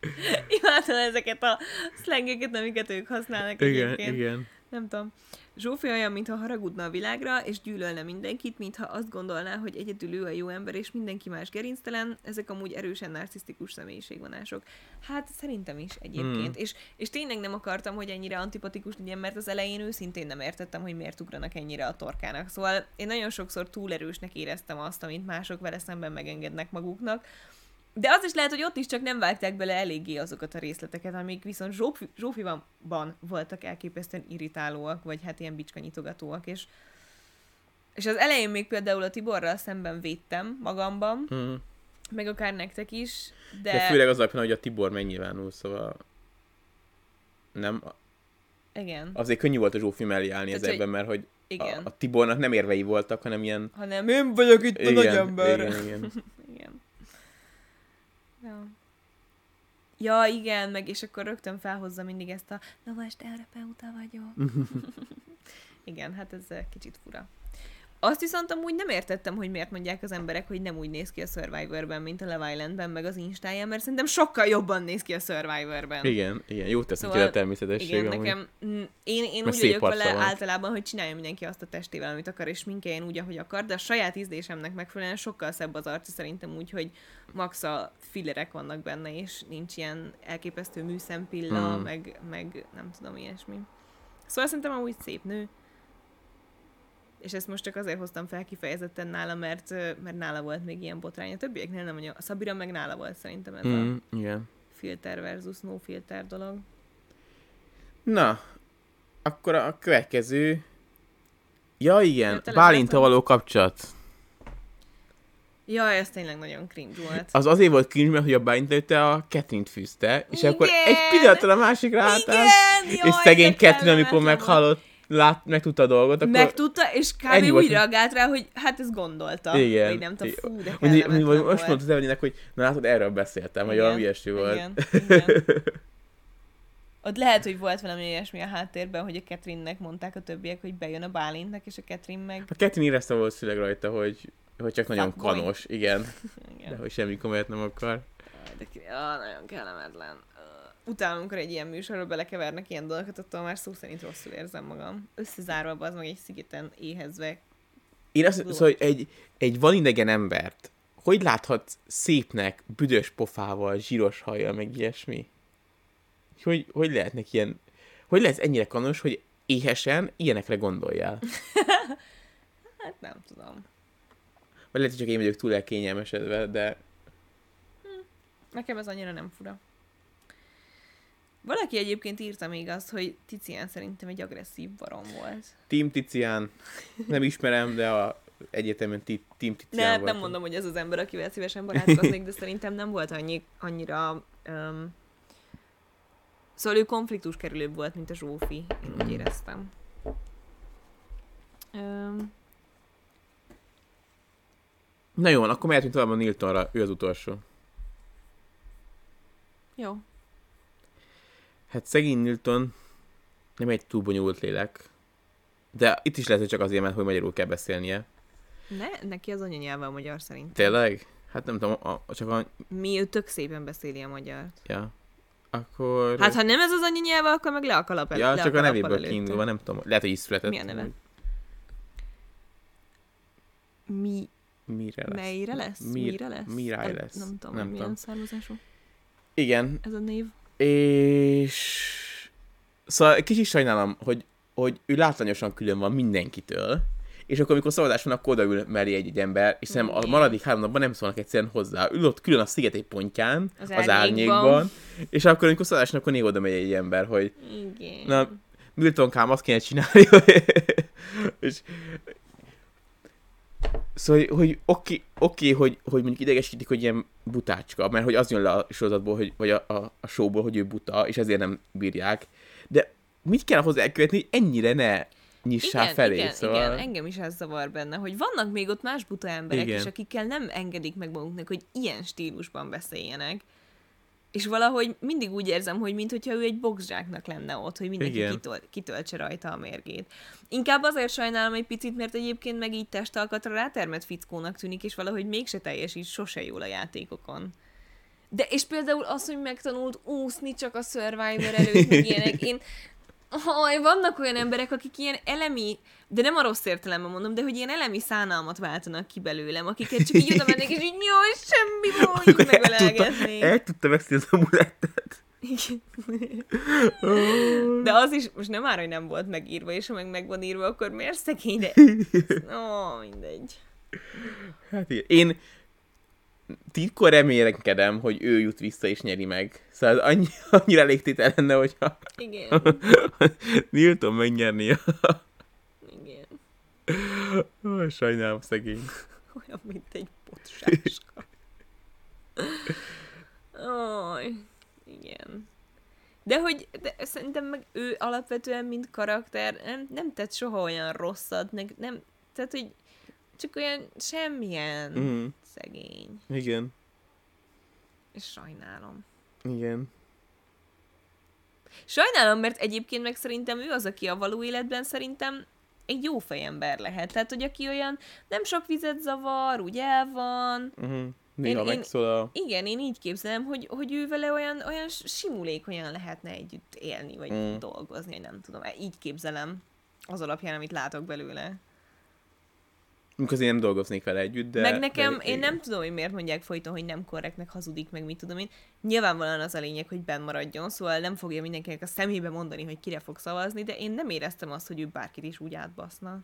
Imádom ezeket a szlengeket, amiket ők használnak Igen, egyébként. igen. Nem tudom. Zsófi olyan, mintha haragudna a világra, és gyűlölne mindenkit, mintha azt gondolná, hogy egyedül ő a jó ember, és mindenki más gerinctelen. Ezek amúgy erősen narcisztikus személyiségvonások. Hát szerintem is egyébként. Mm. És, és tényleg nem akartam, hogy ennyire antipatikus legyen, mert az elején őszintén nem értettem, hogy miért ugranak ennyire a torkának. Szóval én nagyon sokszor túl erősnek éreztem azt, amit mások vele szemben megengednek maguknak. De az is lehet, hogy ott is csak nem vágták bele eléggé azokat a részleteket, amik viszont Zsófi, Zsófiban voltak elképesztően irritálóak, vagy hát ilyen bicskanyitogatóak, és és az elején még például a Tiborral szemben védtem magamban, Mm. meg akár nektek is, de, De... főleg az alapján, hogy a Tibor megnyilvánul, szóval nem, igen, azért könnyű volt a Zsófi mellé állni Tehát, ezekben, mert hogy igen. a, a Tibornak nem érvei voltak, hanem ilyen... Hanem én vagyok itt a nagy ember. igen, igen. Ja. Ja, igen, meg és akkor rögtön felhozza mindig ezt a lovas terapeuta vagyok. igen, hát ez eh, kicsit fura. Azt viszont amúgy nem értettem, hogy miért mondják az emberek, hogy nem úgy néz ki a Survivorben, mint a Love Islandben, meg az Instáján, mert szerintem sokkal jobban néz ki a Survivorben. Igen, igen, jó tesz Szóval, a természetesség. Igen, amúgy. nekem, mm, én, én úgy vagyok vele van. általában, hogy csinálja mindenki azt a testével, amit akar, és minkeljen úgy, ahogy akar, de a saját ízlésemnek megfelelően sokkal szebb az arca szerintem úgy, hogy max a fillerek vannak benne, és nincs ilyen elképesztő műszempilla, Mm. meg, meg nem tudom, ilyesmi. Szóval szerintem amúgy szép nő. És ezt most csak azért hoztam fel kifejezetten nála, mert, mert nála volt még ilyen botrány. A többieknél nem, hogy a Szabira meg nála volt szerintem ez a Mm, igen. filter versus no filter dolog. Na, akkor a következő... Ja, igen, Bálintal való kapcsolat. Ja, ez tényleg nagyon cringe volt. Az azért volt cringe, mert hogy a Bálint előtte a Catherine-t fűzte, és Igen! akkor egy pillanatra a másikra álltál, és szegény Catherine, amikor meghallott, lát, megtudta a dolgot, akkor... Megtudta, és kb. Ennyi úgy volt. reagált rá, hogy hát ezt gondolta. Igen. Vagy nem tudom, fú, de kellemetlen mondjuk, volt. most mondta az hogy na látod, erről beszéltem, hogy valami ilyesmi volt. Igen, igen. Ott lehet, hogy volt valami ilyesmi a háttérben, hogy a Catherine-nek mondták a többiek, hogy bejön a Bálintnak, és a Catherine meg... A Catherine érezte valószínűleg rajta, hogy, hogy csak nagyon Fuckboy. kanos, igen, Igen. de hogy semmi komolyat nem akar. De ja, nagyon kellemetlen. Uh, Utána, amikor egy ilyen műsorba belekevernek ilyen dolgokat, attól már szó szerint rosszul érzem magam. Összezárva az meg egy szigeten éhezve. Én azt Blue. szóval, hogy egy, egy vanidegen embert, hogy láthat szépnek, büdös pofával, zsíros hajjal, meg ilyesmi? Hogy, hogy lehetnek ilyen, hogy lehet ennyire kanos, hogy éhesen ilyenekre gondoljál? Hát nem tudom. Vagy lehet, hogy csak én vagyok túl elkényelmesedve, de Nekem ez annyira nem fura. Valaki egyébként írta még azt, hogy Ticián szerintem egy agresszív barom volt. Team Ticián, nem ismerem, de a egyetemen ti, Team Ticián Ne, nem mondom, hogy ez az ember, akivel szívesen barátkoznék, de szerintem nem volt annyi, annyira... Um, szóval ő konfliktus kerülőbb volt, mint a Zsófi, én úgy éreztem. Um, Na jó, akkor mehetünk tovább a Niltonra, ő az utolsó. jó. Hát szegény Nilton nem egy túl bonyolult lélek. De itt is lehet, hogy csak azért, mert hogy magyarul kell beszélnie. Ne, neki az anyanyelve a magyar szerintem. Tényleg? Hát nem tudom, a, a, csak a... Mi ő tök szépen beszéli a magyart. Ja. Akkor... Hát ha nem ez az anyanyelve, akkor meg le a kalap Ja, le csak a kalappal nevéből kiindulva, nem tudom. Lehet, hogy is született. Mi a neve? Mi, Mire lesz? melyre lesz? Mir- Mire lesz? Mirály El- lesz. Nem tudom, Nem milyen származású Igen, ez a név. És... Szóval kicsit sajnálom, hogy, hogy ő látványosan külön van mindenkitől, és akkor, amikor szavazás van, akkor odaül mellé egy, ember, és szerintem a maradék három napban nem szólnak egyszerűen hozzá. Ül ott külön a sziget egy pontján, Az az, árnyékban. árnyékban, és akkor, amikor szavazás van, akkor néha oda megy egy ember, hogy Igen. Na, Milton Kám azt kéne csinálni, és... Szóval, hogy oké, oké hogy, hogy mondjuk idegesítik, hogy ilyen butácska, mert hogy az jön le a sorozatból, hogy, vagy a, a, a showból, hogy ő buta, és ezért nem bírják. De mit kell hozzá elkövetni, hogy ennyire ne nyissál igen, felé, igen, szóval... igen, engem is ez zavar benne, hogy vannak még ott más buta emberek Igen. is, akikkel nem engedik meg maguknak, hogy ilyen stílusban beszéljenek. És valahogy mindig úgy érzem, hogy mintha ő egy boxzsáknak lenne ott, hogy mindenki Igen. kitöl, kitöltse rajta a mérgét. Inkább azért sajnálom egy picit, mert egyébként meg így testalkatra rátermett fickónak tűnik, és valahogy mégse teljesít sose jól a játékokon. De és például az, hogy megtanult úszni csak a Survivor előtt, meg ilyenek, én... Haj, vannak olyan emberek, akik ilyen elemi, de nem a rossz értelemben mondom, de hogy ilyen elemi szánalmat váltanak ki belőlem, akiket csak így oda mennék, és így jaj, semmi így Akkor el tudta, megölelgetnék. el tudta veszni az amulettet. Igen. De az is, most nem már, hogy nem volt megírva, és ha meg meg van írva, akkor miért szegény, de... Ó, mindegy. Hát igen. Én titkor remélkedem, hogy ő jut vissza és nyeri meg. Szóval annyi, annyira elégtétel lenne, hogyha Igen, Nilton megnyerni. igen. Ó, Sajnálom, szegény. Olyan, mint egy potsáska. Aj, igen. De hogy de szerintem meg ő alapvetően, mint karakter, nem, nem tett soha olyan rosszat, meg nem, tehát, hogy csak olyan semmilyen mm. Szegény. igen, És sajnálom. igen. Sajnálom, mert egyébként meg szerintem ő az, aki a való életben szerintem egy jó fejember lehet. Tehát, hogy aki olyan nem sok vizet zavar, úgy el van. Uh-huh. Néha Én- én- megszól a... Igen, én így képzelem, hogy, hogy ő vele olyan, olyan simulékonyan lehetne együtt élni, vagy Mm. dolgozni, nem tudom. Így képzelem az alapján, amit látok belőle. Mikor én nem dolgoznék vele együtt, de... Meg nekem, de, én nem tudom, hogy miért mondják folyton, hogy nem korrekt, meg hazudik, meg mit tudom én. Nyilvánvalóan az a lényeg, hogy benn maradjon, szóval nem fogja mindenkinek a szemébe mondani, hogy kire fog szavazni, de én nem éreztem azt, hogy ő bárkit is úgy átbaszna.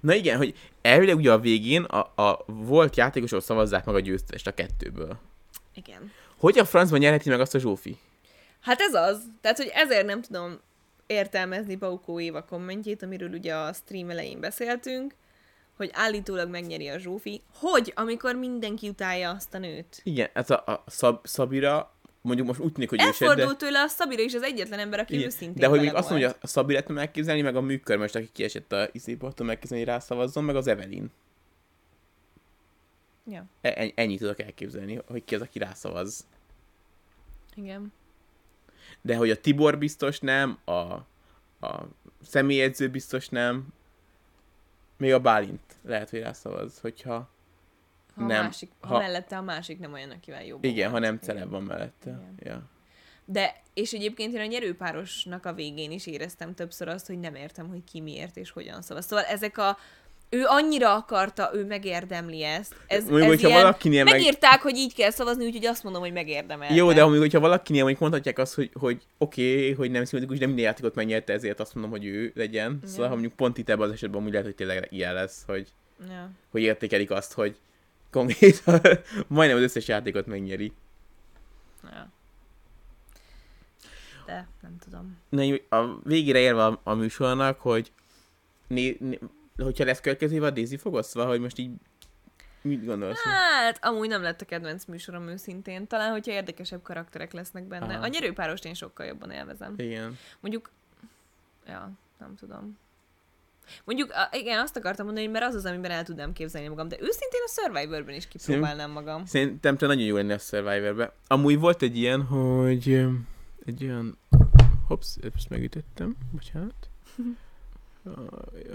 Na igen, hogy elvileg ugye a végén a, a volt játékosok szavazzák meg a győztest a kettőből. Igen. Hogy a francban nyerheti meg azt a Zsófi? Hát ez az. Tehát, hogy ezért nem tudom értelmezni Baukó Éva kommentjét, amiről ugye a stream elején beszéltünk, hogy állítólag megnyeri a Zsófi, hogy amikor mindenki utálja azt a nőt. Igen, ez a, a Szab, Szabira, mondjuk most úgy tűnik, hogy ő se, de... Elfordult tőle a Szabira is az egyetlen ember, aki Igen. őszintén De hogy még azt mondja, hogy a Szabi tudom elképzelni, meg a műkörmest, aki kiesett a izéba, tudom elképzelni, hogy rászavazzon, meg az Evelyn. Ja, E- en- ennyit tudok elképzelni, hogy ki az, aki rászavaz. igen. De hogy a Tibor biztos nem, a, a személyedző biztos nem, még a Bálint lehet, hogy rászavaz, hogyha Ha, Nem, másik, ha, ha- mellette a másik nem olyan, akivel jobb. igen, ha nem celeb van mellette. Igen. Ja. De, és egyébként én a nyerőpárosnak a végén is éreztem többször azt, hogy nem értem, hogy ki miért és hogyan szavaz. Szóval ezek a ő annyira akarta, ő megérdemli ezt. Ez, Mondjuk, ez hogyha ilyen, valakinél meg- Megírták, hogy így kell szavazni, úgyhogy azt mondom, hogy megérdemelte. Jó, de amíg, hogyha valakinél mondjuk mondhatják azt, hogy, hogy oké, okay, hogy nem szimpatikus, de minden játékot megnyerte, ezért azt mondom, hogy ő legyen. Ja. Szóval, ha mondjuk pont itt ebben az esetben úgy lehet, hogy tényleg ilyen lesz, hogy, Ja. hogy értékelik azt, hogy konkrétan majdnem az összes játékot megnyeri. Ja. De nem tudom. Na, a végére érve a, a műsornak, hogy né, né, hogyha lesz következő évad, Daisy fog osztva, hogy most így mit gondolsz? Hát, amúgy nem lett a kedvenc műsorom őszintén. Talán, hogyha érdekesebb karakterek lesznek benne. Aha. A nyerőpárost én sokkal jobban élvezem. Igen. Mondjuk, ja, nem tudom. Mondjuk, a, igen, azt akartam mondani, hogy mert az az, amiben el tudnám képzelni magam, de őszintén a Survivorban is kipróbálnám magam. Szerintem te nagyon jó lenni a Survivor-be. Amúgy volt egy ilyen, hogy egy olyan... Hops, ezt megütöttem, bocsánat.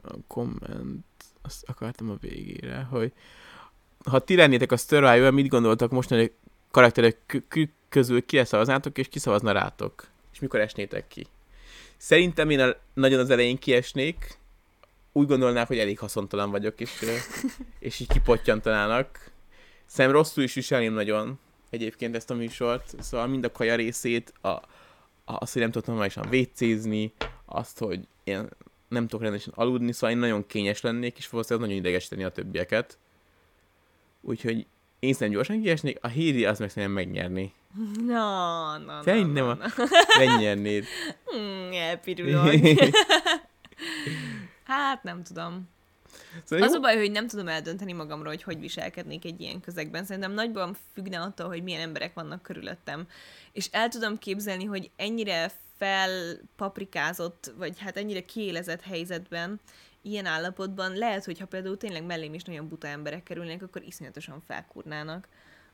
A, komment, azt akartam a végére, hogy ha ti lennétek a Survivor, mit gondoltak mostani karakterek kö- kö- közül ki szavaznátok, és ki szavazna rátok? És mikor esnétek ki? Szerintem én a, nagyon az elején kiesnék, úgy gondolnák, hogy elég haszontalan vagyok, és, és így kipottyantanának. Szerintem rosszul is viselném nagyon egyébként ezt a műsort, szóval mind a kaja részét, a, a, azt, hogy nem tudok normálisan vécézni, azt, hogy én nem tudok rendesen aludni, szóval én nagyon kényes lennék, és valószínűleg nagyon idegesíteni a többieket. Úgyhogy én szerintem gyorsan kiesnék, a Hédi az meg szerintem megnyerni. Na, na, na, Szerintem na, a- na. Megnyernéd. Hmm, elpirulok. hát nem tudom. Szóval Az jó? a baj, hogy nem tudom eldönteni magamról, hogy hogy viselkednék egy ilyen közegben. Szerintem nagyban függne attól, hogy milyen emberek vannak körülöttem. És el tudom képzelni, hogy ennyire felpaprikázott, vagy hát ennyire kiélezett helyzetben, ilyen állapotban lehet, hogy ha például tényleg mellém is nagyon buta emberek kerülnek, akkor iszonyatosan felkurnának.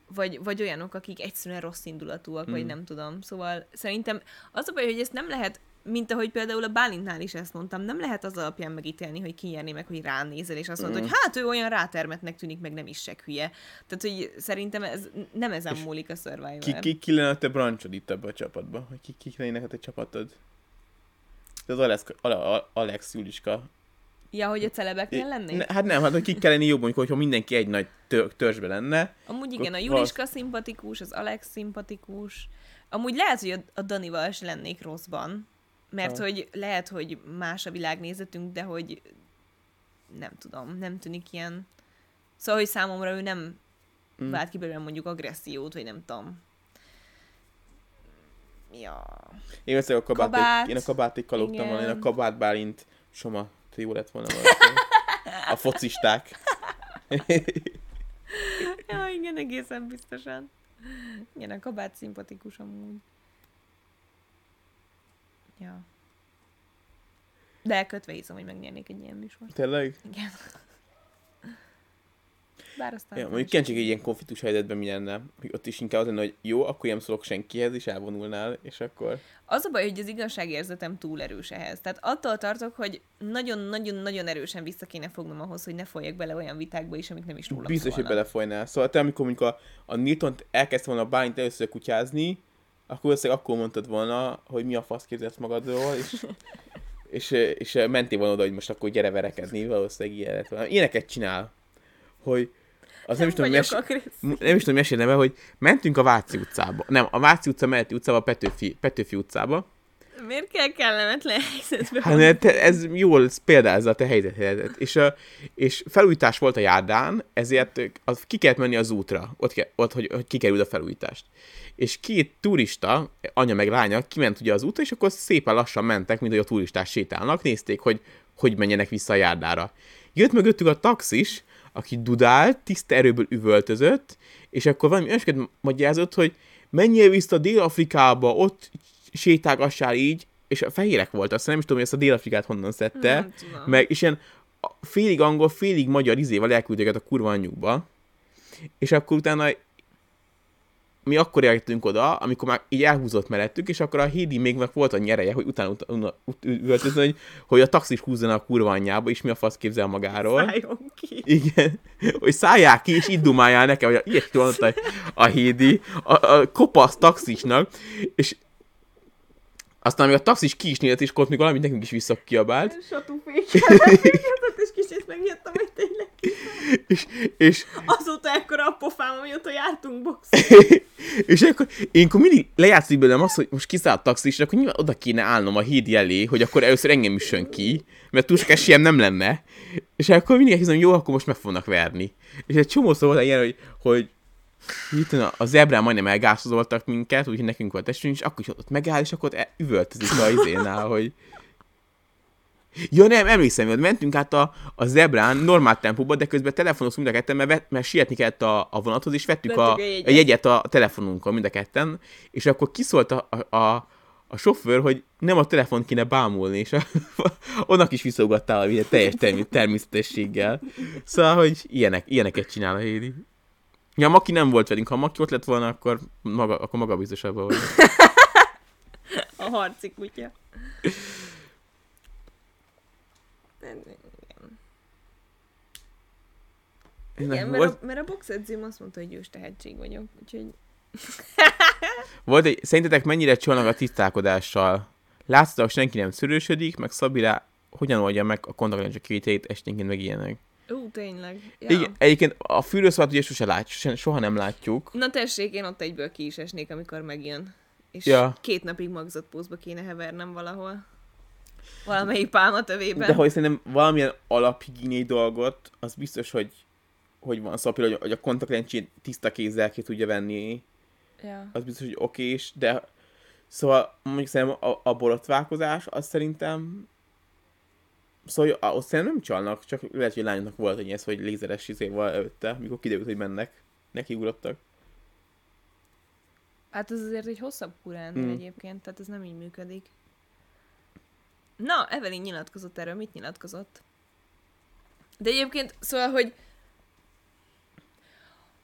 Vagy, vagy olyanok, akik egyszerűen rossz indulatúak, mm. vagy Mm. nem tudom. Szóval szerintem az a baj, hogy ezt nem lehet mint ahogy például a Bálintnál is ezt mondtam, nem lehet az alapján megítélni, hogy ki nyerni meg, hogy ránézel, és azt mondod, Mm. hogy hát ő olyan rátermetnek tűnik, meg nem is se hülye. Tehát, hogy szerintem ez nem ezen És múlik a Survivor. Ki, ki, ki lenne a te brancsod itt ebbe a csapatba? Hogy ki, ki lenne a te csapatod? Ez az Alex, Ale, Alex Juliska. Ja, hogy a celebeknél lennék? Ne, hát nem, hát hogy ki kellene jobb, mondjuk, hogyha mindenki egy nagy tör, törzsbe lenne. Amúgy igen, a Juliska szimpatikus, az Alex szimpatikus. Amúgy lehet, hogy a, a Danival is lennék rosszban, mert hogy lehet, hogy más a világnézetünk, de hogy nem tudom, nem tűnik ilyen... Szóval, hogy számomra ő nem Mm. vált ki belőle mondjuk agressziót, vagy nem tudom. Ja. Én össze a kabát, Kabát. én a kabátékkal lógtam volna, én a kabát Bálint Soma trió lett volna valószínűleg. A focisták. ja, igen, egészen biztosan. Igen, a kabát szimpatikus amúgy. Ja. De elkötve hiszem, hogy megnyernék egy ilyen műsort. Tényleg? Igen. Bár aztán... Ja, mondjuk tudom. egy ilyen konfliktus helyzetben mi lenne. Hogy ott is inkább az lenne, hogy jó, akkor nem szólok senkihez, és elvonulnál, és akkor... Az a baj, hogy az igazságérzetem túl erős ehhez. Tehát attól tartok, hogy nagyon-nagyon-nagyon erősen vissza kéne fognom ahhoz, hogy ne folyjak bele olyan vitákba is, amik nem is rólam Biztos, hogy szólnak. belefolynál. Szóval te, amikor mondjuk a, a newton elkezdte volna a Bálint először kutyázni, akkor valószínűleg akkor mondtad volna, hogy mi a fasz képzelsz magadról, és, és, és, mentél volna oda, hogy most akkor gyere verekedni, valószínűleg ilyen lett volna. Ilyeneket csinál, hogy az nem, is tudom, mes- nem is tudom mesélni neve, hogy mentünk a Váci utcába. Nem, a Váci utca melletti utcába, a Petőfi, Petőfi utcába. Miért kell kellemetlen helyzetbe Hát ez jól példázza a te helyzetet. És, a, és felújítás volt a járdán, ezért az, ki kellett menni az útra, ott, ke, ott hogy, hogy kikerül a felújítást. És két turista, anya meg lánya, kiment ugye az útra, és akkor szépen lassan mentek, mint hogy a turisták sétálnak, nézték, hogy hogy menjenek vissza a járdára. Jött mögöttük a taxis, aki dudált, tiszta erőből üvöltözött, és akkor valami olyasmiket magyarázott, hogy menjél vissza Dél-Afrikába, ott sétálgassál így, és a fehérek voltak, azt nem is tudom, hogy ezt a Dél-Afrikát honnan szedte, Nem tudom. meg, és ilyen félig angol, félig magyar izével elküldték őket a kurva anyjukba, és akkor utána mi akkor értünk oda, amikor már így elhúzott mellettük, és akkor a Hédi még meg volt a nyereje, hogy utána, utána ut- üvöltözni, hogy, hogy a taxis húzzana a kurva anyjába, és mi a fasz képzel magáról. Szálljon ki. Igen, hogy szállják ki, és így dumáljál nekem, hogy ilyet mondta a, a Hédi, a, a kopasz taxisnak, és aztán még a taxis ki is nézett, és ott még valamit nekünk is visszakiabált, Satúféket, és kicsit megijedtem, hogy tényleg. és, és, Azóta ekkora a pofám, amióta jártunk box. és akkor én akkor mindig lejátszik belőlem azt, hogy most kiszáll a taxis, akkor nyilván oda kéne állnom a Hédi elé, hogy akkor először engem üssön ki, mert túl sok esélyem nem lenne, és akkor mindig elkezdem, jó, akkor most meg fognak verni. És egy csomó szó volt ilyen, hogy, hogy Itt a, a zebrán majdnem elgászoltak minket, úgyhogy nekünk volt esünk, és akkor is ott megáll, és akkor ott e- üvöltözik a izénál, hogy Ja nem, emlékszem, hogy mentünk át a, a zebrán normál tempóban, de közben telefonoztunk mind a ketten, mert, vett, mert sietni kellett a, a vonathoz, és vettük a, a, jegyet. a jegyet a telefonunkon mind a ketten, és akkor kiszólt a, a, a, a sofőr, hogy nem a telefont kéne bámulni, és a, onnak is visszaugattál a teljes term- természetességgel. Szóval, hogy ilyenek, ilyeneket csinál a Hédi. Ja, Maki nem volt velünk, ha Maki ott lett volna, akkor maga, akkor maga biztosabban volt. A harci kutya. Igen, mert volt, a, mert a boxedzőm azt mondta, hogy ős tehetség vagyok, úgyhogy volt egy, szerintetek mennyire csalnak a tisztálkodással? Látszatok, senki nem szörősödik, meg Szabira hogyan oldja meg a kontaktlencsek kivételét esténként meg ilyenek. Ú, tényleg. Ja. Igen, egyébként a fűrőszobát ugye sose lát, soha nem látjuk. Na tessék, én ott egyből ki is esnék, amikor megjön. És Ja. két napig magzott pózba kéne hevernem valahol. Valamelyik pálmatövében. De hogy szerintem valamilyen alaphigiéniai dolgot, az biztos, hogy hogy van szó, például, hogy a kontaktlencsét tiszta kézzel ki tudja venni, Ja. az biztos, hogy okés, de szóval mondjuk szerintem a, a borotválkozás, az szerintem szóval ahhoz szerintem nem csalnak, csak lehet, hogy lányoknak volt egy ez, hogy lézeres izéval előtte, mikor kiderült, hogy mennek, nekiugrottak. Hát ez azért egy hosszabb kurán mm. egyébként, tehát ez nem így működik. Na, Evelyn nyilatkozott erről, mit nyilatkozott? De egyébként, szóval, hogy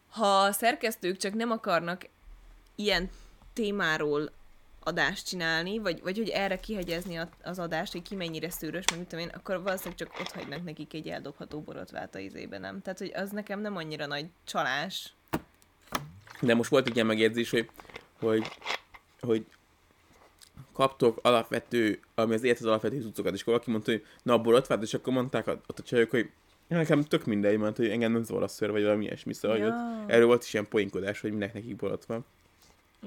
ha a szerkesztők csak nem akarnak ilyen témáról adást csinálni, vagy, vagy hogy erre kihegyezni a- az adást, hogy ki mennyire szűrös, meg mit tudom én, akkor valószínűleg csak ott hagynak nekik egy eldobható borotvát a izébe, nem? Tehát, hogy az nekem nem annyira nagy csalás. De most volt egy ilyen megjegyzés, hogy, hogy, hogy kaptok alapvető, ami az élethez alapvető cuccokat, és akkor valaki mondta, hogy na a borotvát, és akkor mondták ott a csajok, hogy "Ja, nekem tök mindegy, mert hogy engem nem zavar a ször, vagy valami ilyesmi, szóval, Ja. erről volt is ilyen poénkodás, hogy minek nekik borotva.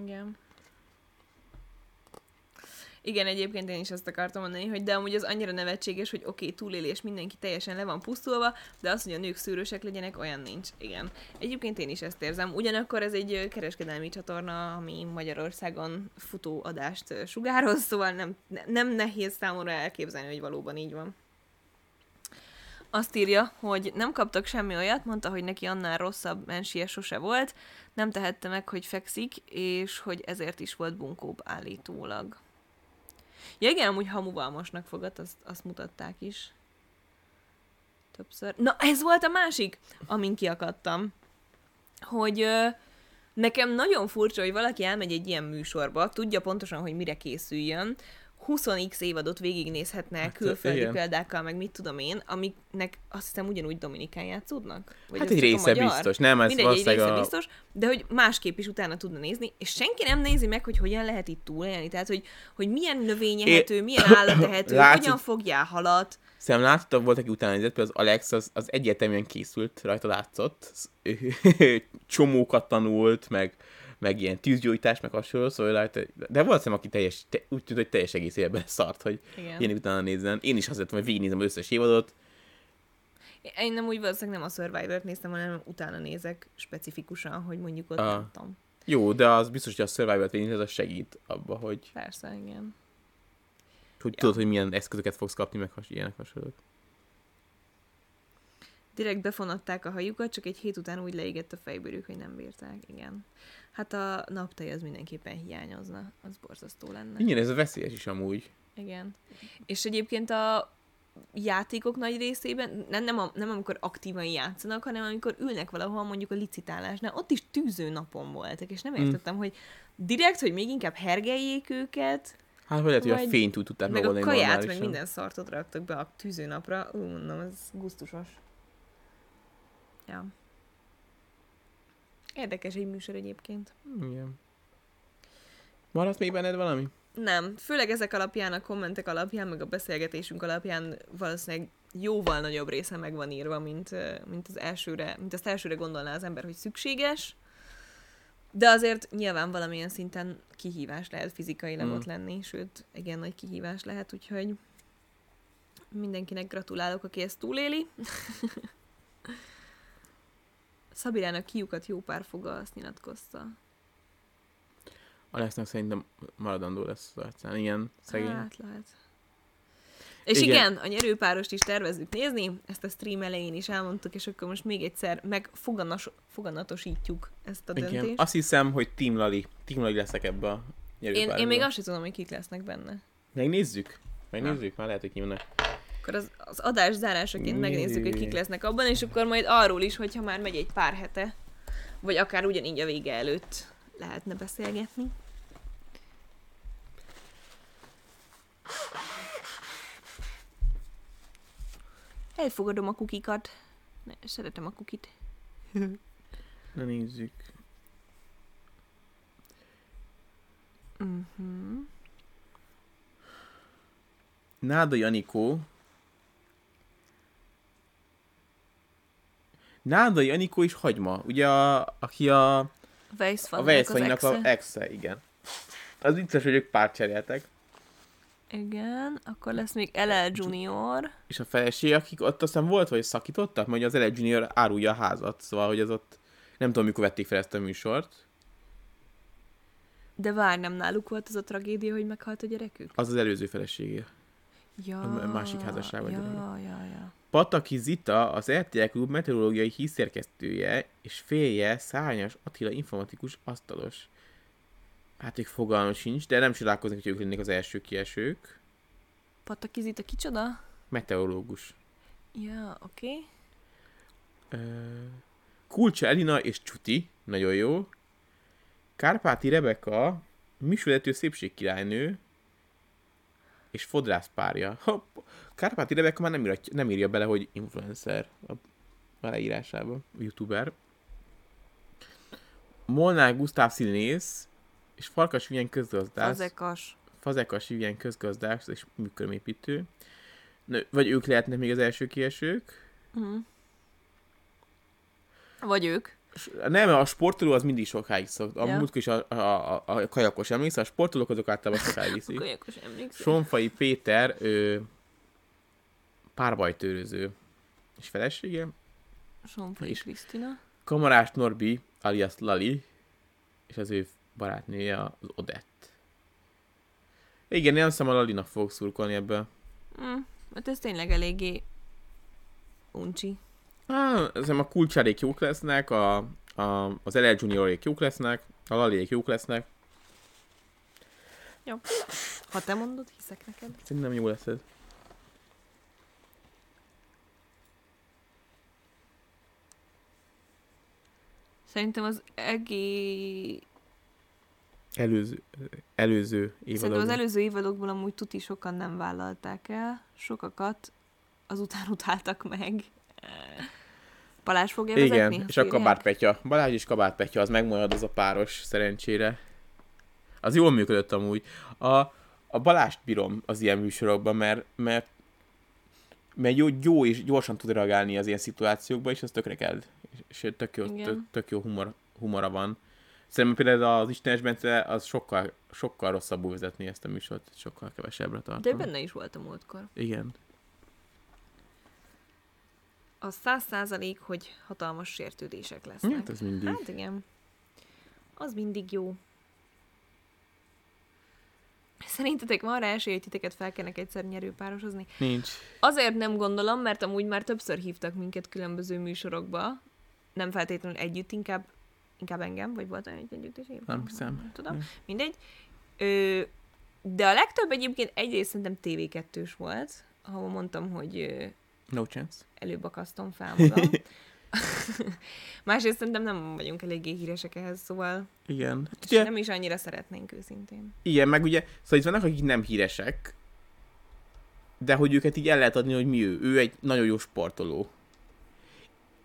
Igen. Igen, egyébként én is ezt akartam mondani, hogy de amúgy az annyira nevetséges, hogy oké, okay, túlélés, mindenki teljesen le van pusztulva, de az, hogy a nők szűrősek legyenek, olyan nincs. Igen. Egyébként én is ezt érzem. Ugyanakkor ez egy kereskedelmi csatorna, ami Magyarországon futó adást sugároz, szóval nem, ne- nem nehéz számomra elképzelni, hogy valóban így van. Azt írja, hogy nem kaptak semmi olyat, mondta, hogy neki annál rosszabb mensie sose volt, nem tehette meg, hogy fekszik, és hogy ezért is volt bunkóbb állítólag. Ja igen, amúgy hamuval mosnak fogat, azt, azt mutatták is. Többször. Na, ez volt a másik, amin kiakadtam. Hogy ö, nekem nagyon furcsa, hogy valaki elmegy egy ilyen műsorba, tudja pontosan, hogy mire készüljön, 20x évadot végignézhetne hát, külföldi igen. példákkal, meg mit tudom én, amiknek azt hiszem ugyanúgy Dominikán játszódnak? Vagy Hát egy része biztos, nem? Ez Mindegy, egy valószínűleg része a... biztos, de hogy másképp is utána tudna nézni, és senki nem nézi meg, hogy hogyan lehet itt túlélni, tehát hogy, hogy milyen növény ehető, milyen állat ehető, Látszik- hogyan fogjál halat. Szerintem láttad, volt, aki utána nézett, például az Alex, az, az egyértelműen készült, rajta látszott. Csomókat tanult, meg, meg ilyen tűzgyújtás, meg hasonló, szóval rajta, de volt szem, aki teljes, te, úgy tűnt, hogy teljes egész évben szart, hogy Igen. ilyen utána nézzen. Én is azért, hogy végignézem összes évadot. Én nem úgy valószínűleg nem a Survivor-t néztem, hanem utána nézek specifikusan, hogy mondjuk ott Ah. nem tudom. Jó, de az biztos, hogy a Survivor-t végignézed, az segít abba, hogy, Persze, igen. hogy Ja. tudod, hogy milyen eszközöket fogsz kapni, meg has, ilyenek hasonlók. Direkt befonatták a hajukat, csak egy hét után úgy leégett a fejbőrük, hogy nem bírták, igen. Hát a naptej az mindenképpen hiányozna, az borzasztó lenne. Igen, ez a veszélyes is amúgy. Igen. És egyébként a játékok nagy részében, nem, nem, a, nem amikor aktívan játszanak, hanem amikor ülnek valahol mondjuk a licitálásnál, ott is tűző napon voltak, és nem Mm. értettem, hogy direkt, hogy még inkább hergeljék őket, Hát, hogy lehet, hogy a fényt úgy tudták meg a kaját, meg minden szartot raktak be a tűzőnapra. Ú, mondom, ez gusztusos. Ja. Érdekes egy műsor egyébként. Igen. Maradt még benned valami? Nem, főleg ezek alapján, a kommentek alapján, meg a beszélgetésünk alapján valószínűleg jóval nagyobb része meg van írva, mint, mint az elsőre, mint azt elsőre gondolná az ember, hogy szükséges. De azért nyilván valamilyen szinten kihívás lehet fizikailag Mm. ott lenni, sőt, igen, nagy kihívás lehet, úgyhogy mindenkinek gratulálok, aki ezt túléli. Szabirának kiukat jó pár foga, azt nyilatkozta. Alexnak szerintem maradandó lesz az arcán. Igen, szegény. Hát lehet. És Igen. igen. igen, a nyerőpárost is tervezzük nézni, ezt a stream elején is elmondtuk, és akkor most még egyszer megfoganas, foganatosítjuk ezt a Igen. döntést. Azt hiszem, hogy Team Lali, Team Lali leszek ebbe a Én, én még azt sem tudom, hogy kik lesznek benne. Megnézzük? Megnézzük? Már lehet, hogy kijönnek. Akkor az, az adás zárásaként megnézzük, hogy kik lesznek abban, és akkor majd arról is, hogyha már megy egy pár hete, vagy akár ugyanígy a vége előtt lehetne beszélgetni. Elfogadom a kukikat. Ne, szeretem a kukit. Na nézzük. Uh-huh. Náda Janikó. Náda Janikó is hagyma. Ugye, a, aki a, a Weissfandnak Vejszfanynak az a exe. exe, igen. Az vicces, hogy ők párt cseréltek. Igen, akkor lesz még LL Junior. És a feleség, akik ott aztán volt, hogy szakítottak, mert az Ele Junior árulja a házat, szóval, hogy az ott, nem tudom, mikor vették fel ezt a műsort. De vár, nem náluk volt az a tragédia, hogy meghalt a gyerekük? Az az előző felesége. Ja, A másik házasságban ja, ja, ja. Pataki Zita, az RTL Klub meteorológiai hírszerkesztője, és félje Szárnyas Attila informatikus asztalos. Hát még fogalmam sincs, de nem csodálkoznék, hogy ők lennék az első kiesők. Patakizita kicsoda? Meteorológus. Ja, oké. Okay. Kulcsa Elina és Csuti, nagyon jó. Kárpáti Rebeka, műsorvezető szépségkirálynő, és fodrász párja. Hopp. Kárpáti Rebeka már nem, írja, nem írja bele, hogy influencer a a leírásába, youtuber. Molnár Gusztáv színész, és Farkas Vivien közgazdász. Fazekas. Fazekas Vivien közgazdász és műkörmépítő. Vagy ők lehetnek még az első kiesők. Uh-huh. Vagy ők. Nem, a sportoló az mindig sokáig szok. A Ja. múltkor is a, a, a, a kajakos emlékszel, a sportolók azok általában sokáig viszik. Kajakos emlékszel? Sonfai Péter ő, párbajtőröző és felesége. Sonfai És- Krisztina. Kamarás Norbi alias Lali, és az ő barátnője az Odett. Igen, én hiszem a Lalinak fogok szurkolni ebbe. Mm, hát ez tényleg eléggé uncsi. Ah, azt hiszem a kulcsárék jók lesznek, a, a, az LL Juniorék jók lesznek, a Laliék jók lesznek. Ha te mondod, hiszek neked. Szerintem jó lesz ez. Szerintem az egész... Előző, előző Szerintem évadokban. az előző évadokból amúgy tuti sokan nem vállalták el. Sokakat azután utáltak meg. Balázs fogja Igen, vezetni? és Azt a írják? Kabát Petya. Balázs és Kabát Petya, az megmarad az a páros, szerencsére. Az jól működött amúgy. A, a Balást bírom az ilyen műsorokban, mert, mert, mert jó, jó és gyorsan tud reagálni az ilyen szituációkba, és az tökre kell. És, és tök jó, Igen. tök, tök jó humor, humora van. Szerintem például az Istenes Bence az sokkal, sokkal rosszabbul vezetni ezt a műsort, sokkal kevesebbre De tartom. benne is volt a múltkor. Igen. Az száz százalék, hogy hatalmas sértődések lesznek. Hát ez mindig. Hát igen. Az mindig jó. Szerintetek van rá esély, hogy titeket fel kellene egyszer nyerőpárosozni? Nincs. Azért nem gondolom, mert amúgy már többször hívtak minket különböző műsorokba. Nem feltétlenül együtt, inkább, inkább engem, vagy volt egy együtt is hívtak? Nem hiszem. Nem tudom. Nem. Mindegy. Ö, de a legtöbb egyébként egyrészt szerintem TV2-s volt, ahol mondtam, hogy No chance. előbb akasztom fel magam. Másrészt szerintem nem vagyunk eléggé híresek ehhez, szóval Igen. Hát és ugye, nem is annyira szeretnénk őszintén. Igen, meg ugye, szóval itt vannak, akik nem híresek, de hogy őket így el lehet adni, hogy mi ő. Ő egy nagyon jó sportoló.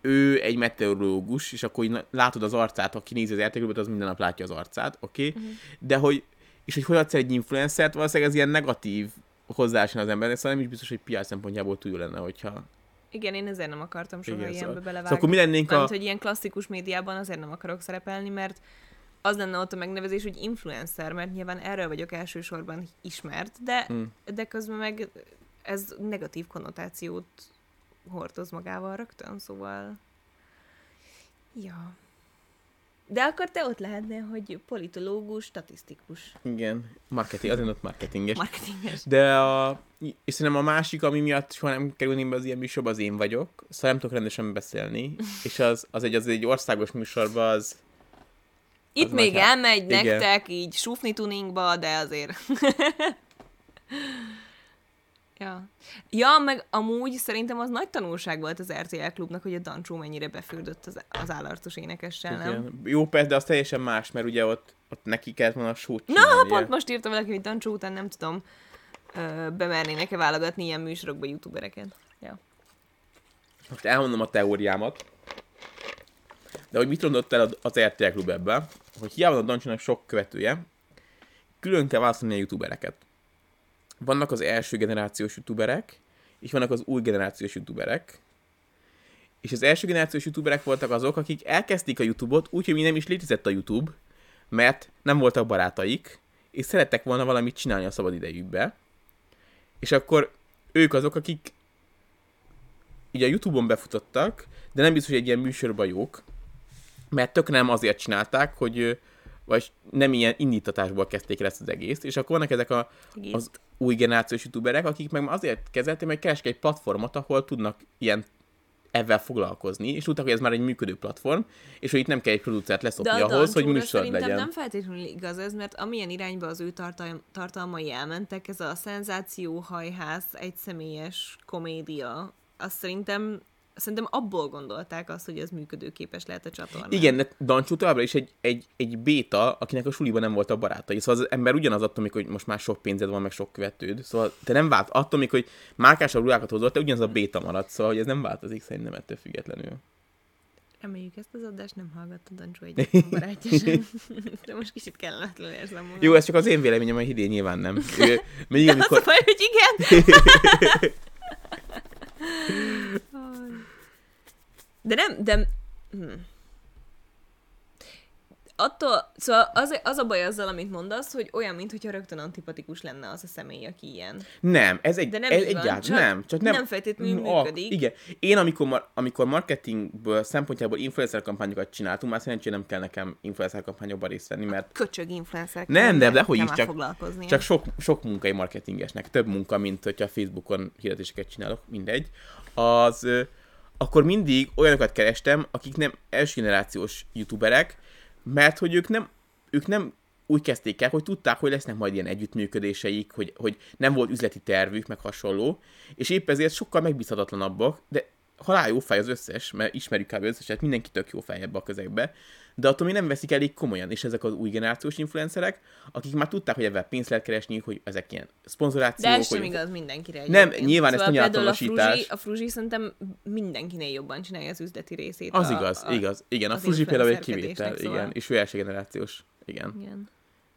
Ő egy meteorológus, és akkor így látod az arcát, aki nézi az játékokat, az minden nap látja az arcát, oké? Okay? Uh-huh. De hogy, és hogy hogy adsz egy influencert, valószínűleg ez ilyen negatív hozzáállás az embernek, szóval nem is biztos, hogy PR szempontjából túl lenne, hogyha... Igen, én ezért nem akartam soha Igen, ilyenbe szóval- belevágni. Szóval akkor mi lennénk Mármint, a... hogy ilyen klasszikus médiában azért nem akarok szerepelni, mert az lenne ott a megnevezés, hogy influencer, mert nyilván erről vagyok elsősorban ismert, de, Mm. de közben meg ez negatív konnotációt hordoz magával rögtön, szóval Ja. De akkor te ott lehetnél, hogy politológus, statisztikus, Igen, marketing, azért ott marketinges. marketinges. De a, és szerintem a másik, ami miatt soha nem kerülném be az ilyen műsorba, az én vagyok. Szóval nem tudok rendesen beszélni. És az, az, egy, az egy országos műsorba, az... Itt Az még hát- elmegy igen. nektek így sufni tuningba, de azért... ja. ja, meg amúgy szerintem az nagy tanulság volt az RTL klubnak, hogy a Dancsó mennyire befürdött az, az állarcos énekessel, nem? Igen. Jó, persze, de az teljesen más, mert ugye ott, ott neki kellett volna a sót Na, csinálnia. pont most írta valaki, hogy Dancsó után nem tudom, ö, bemernének-e válogatni ilyen műsorokba youtubereket. Ja. Most elmondom a teóriámat. De hogy mit mondott el az RTL klub ebben, hogy hiába van a Dancsónak sok követője, külön kell választani a youtubereket. Vannak az első generációs youtuberek, és vannak az új generációs youtuberek. És az első generációs youtuberek voltak azok, akik elkezdték a YouTube-ot úgy, hogy még nem is létezett a YouTube, mert nem voltak barátaik, és szerettek volna valamit csinálni a szabad idejükbe. És akkor ők azok, akik így a YouTube-on befutottak, de nem biztos, hogy egy ilyen műsorban jók, mert tök nem azért csinálták, hogy vagy nem ilyen indítatásból kezdték el ezt az egész, és akkor vannak ezek a, az új generációs youtuberek, akik meg azért kezelték, mert keresik egy platformot, ahol tudnak ilyen ebben foglalkozni, és tudták, hogy ez már egy működő platform, és hogy itt nem kell egy producert leszopni a ahhoz, hogy műsor legyen. nem feltétlenül igaz ez, mert amilyen irányba az ő tartal- tartalmai elmentek, ez a szenzációhajház, egyszemélyes komédia, azt szerintem Szerintem abból gondolták azt, hogy ez működőképes lehet a csatorna. Igen, de Dancsó továbbra is egy, egy, egy béta, akinek a suliban nem volt a barátai. Szóval az ember ugyanaz attól, amikor hogy most már sok pénzed van, meg sok követőd. Szóval te nem vált attól, amikor hogy márkásabb ruhákat hozott, te ugyanaz a béta marad. Szóval hogy ez nem változik szerintem ettől függetlenül. Reméljük ezt az adást nem hallgatta Dancsó egyetlen barátja sem. De most kicsit kellemetlenül érzem magam. Jó, ez csak az én véleményem, hogy hidén nyilván nem. Ő, Az amikor... a baj, hogy igen. De nem, de... Hm. Attól, szóval az, az a baj azzal, amit mondasz, hogy olyan, mintha rögtön antipatikus lenne az a személy, aki ilyen. Nem, ez egy, De nem ez van, egyáltalán, csak nem, csak nem, nem feltétlenül működik. igen. Én amikor, mar, amikor marketingből szempontjából influencer kampányokat csináltunk, már szerencsére nem kell nekem influencer kampányokban részt venni, mert Köcsög influencer. Nem, de- de hogy is, csak-. Csak sok, sok munkai marketingesnek, több munka, mint hogyha Facebookon hirdetéseket csinálok, mindegy. Az, ö, akkor mindig olyanokat kerestem, akik nem első generációs youtuberek, mert hogy ők nem, ők nem úgy kezdték el, hogy tudták, hogy lesznek majd ilyen együttműködéseik, hogy, hogy nem volt üzleti tervük, meg hasonló, és épp ezért sokkal megbízhatatlanabbak, de halál jó fej az összes, mert ismerjük kb. összeset, mindenki tök jó fej ebbe a közegbe, de attól még nem veszik elég komolyan, és ezek az új generációs influencerek, akik már tudták, hogy ebben pénzt lehet keresni, hogy ezek ilyen szponzorációk. De ez sem igaz mindenkire. Nem, egyébként. nyilván ez nem például a. Fruzsi, a Fruzsi szerintem mindenkinél jobban csinálja az üzleti részét. Az a, igaz, a, igaz. Igen, a Fuji például egy kivétel, szóval. igen, és ő első generációs, igen. Igen.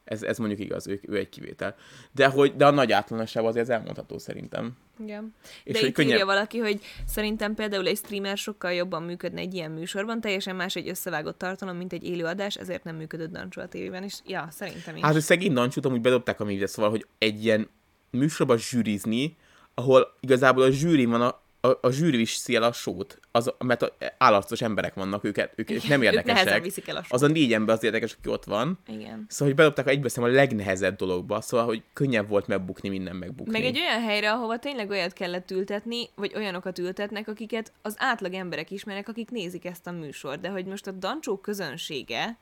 Ez, ez mondjuk igaz, ő, ő egy kivétel. De, hogy, de a nagy általánosságban azért ez elmondható szerintem. Igen. És De hogy itt könnyebb- írja valaki, hogy szerintem például egy streamer sokkal jobban működne egy ilyen műsorban, teljesen más egy összevágott tartalom, mint egy élőadás, ezért nem működött Dancsó a tévében, és ja, szerintem is. Hát, hogy szegény Dancsút amúgy bedobták a művre, szóval, hogy egy ilyen műsorba zsűrizni, ahol igazából a zsűri van a, a, a zsűri viszi el a sót, az, mert a, állatos emberek vannak őket, ők, ők nem érdekesek. viszik el a sót. Az a négy ember az érdekes, aki ott van. Igen. Szóval, hogy bedobták egybeszem a legnehezebb dologba, szóval, hogy könnyebb volt megbukni, minden megbukni. Meg egy olyan helyre, ahova tényleg olyat kellett ültetni, vagy olyanokat ültetnek, akiket az átlag emberek ismernek, akik nézik ezt a műsort. De hogy most a Dancsó közönsége,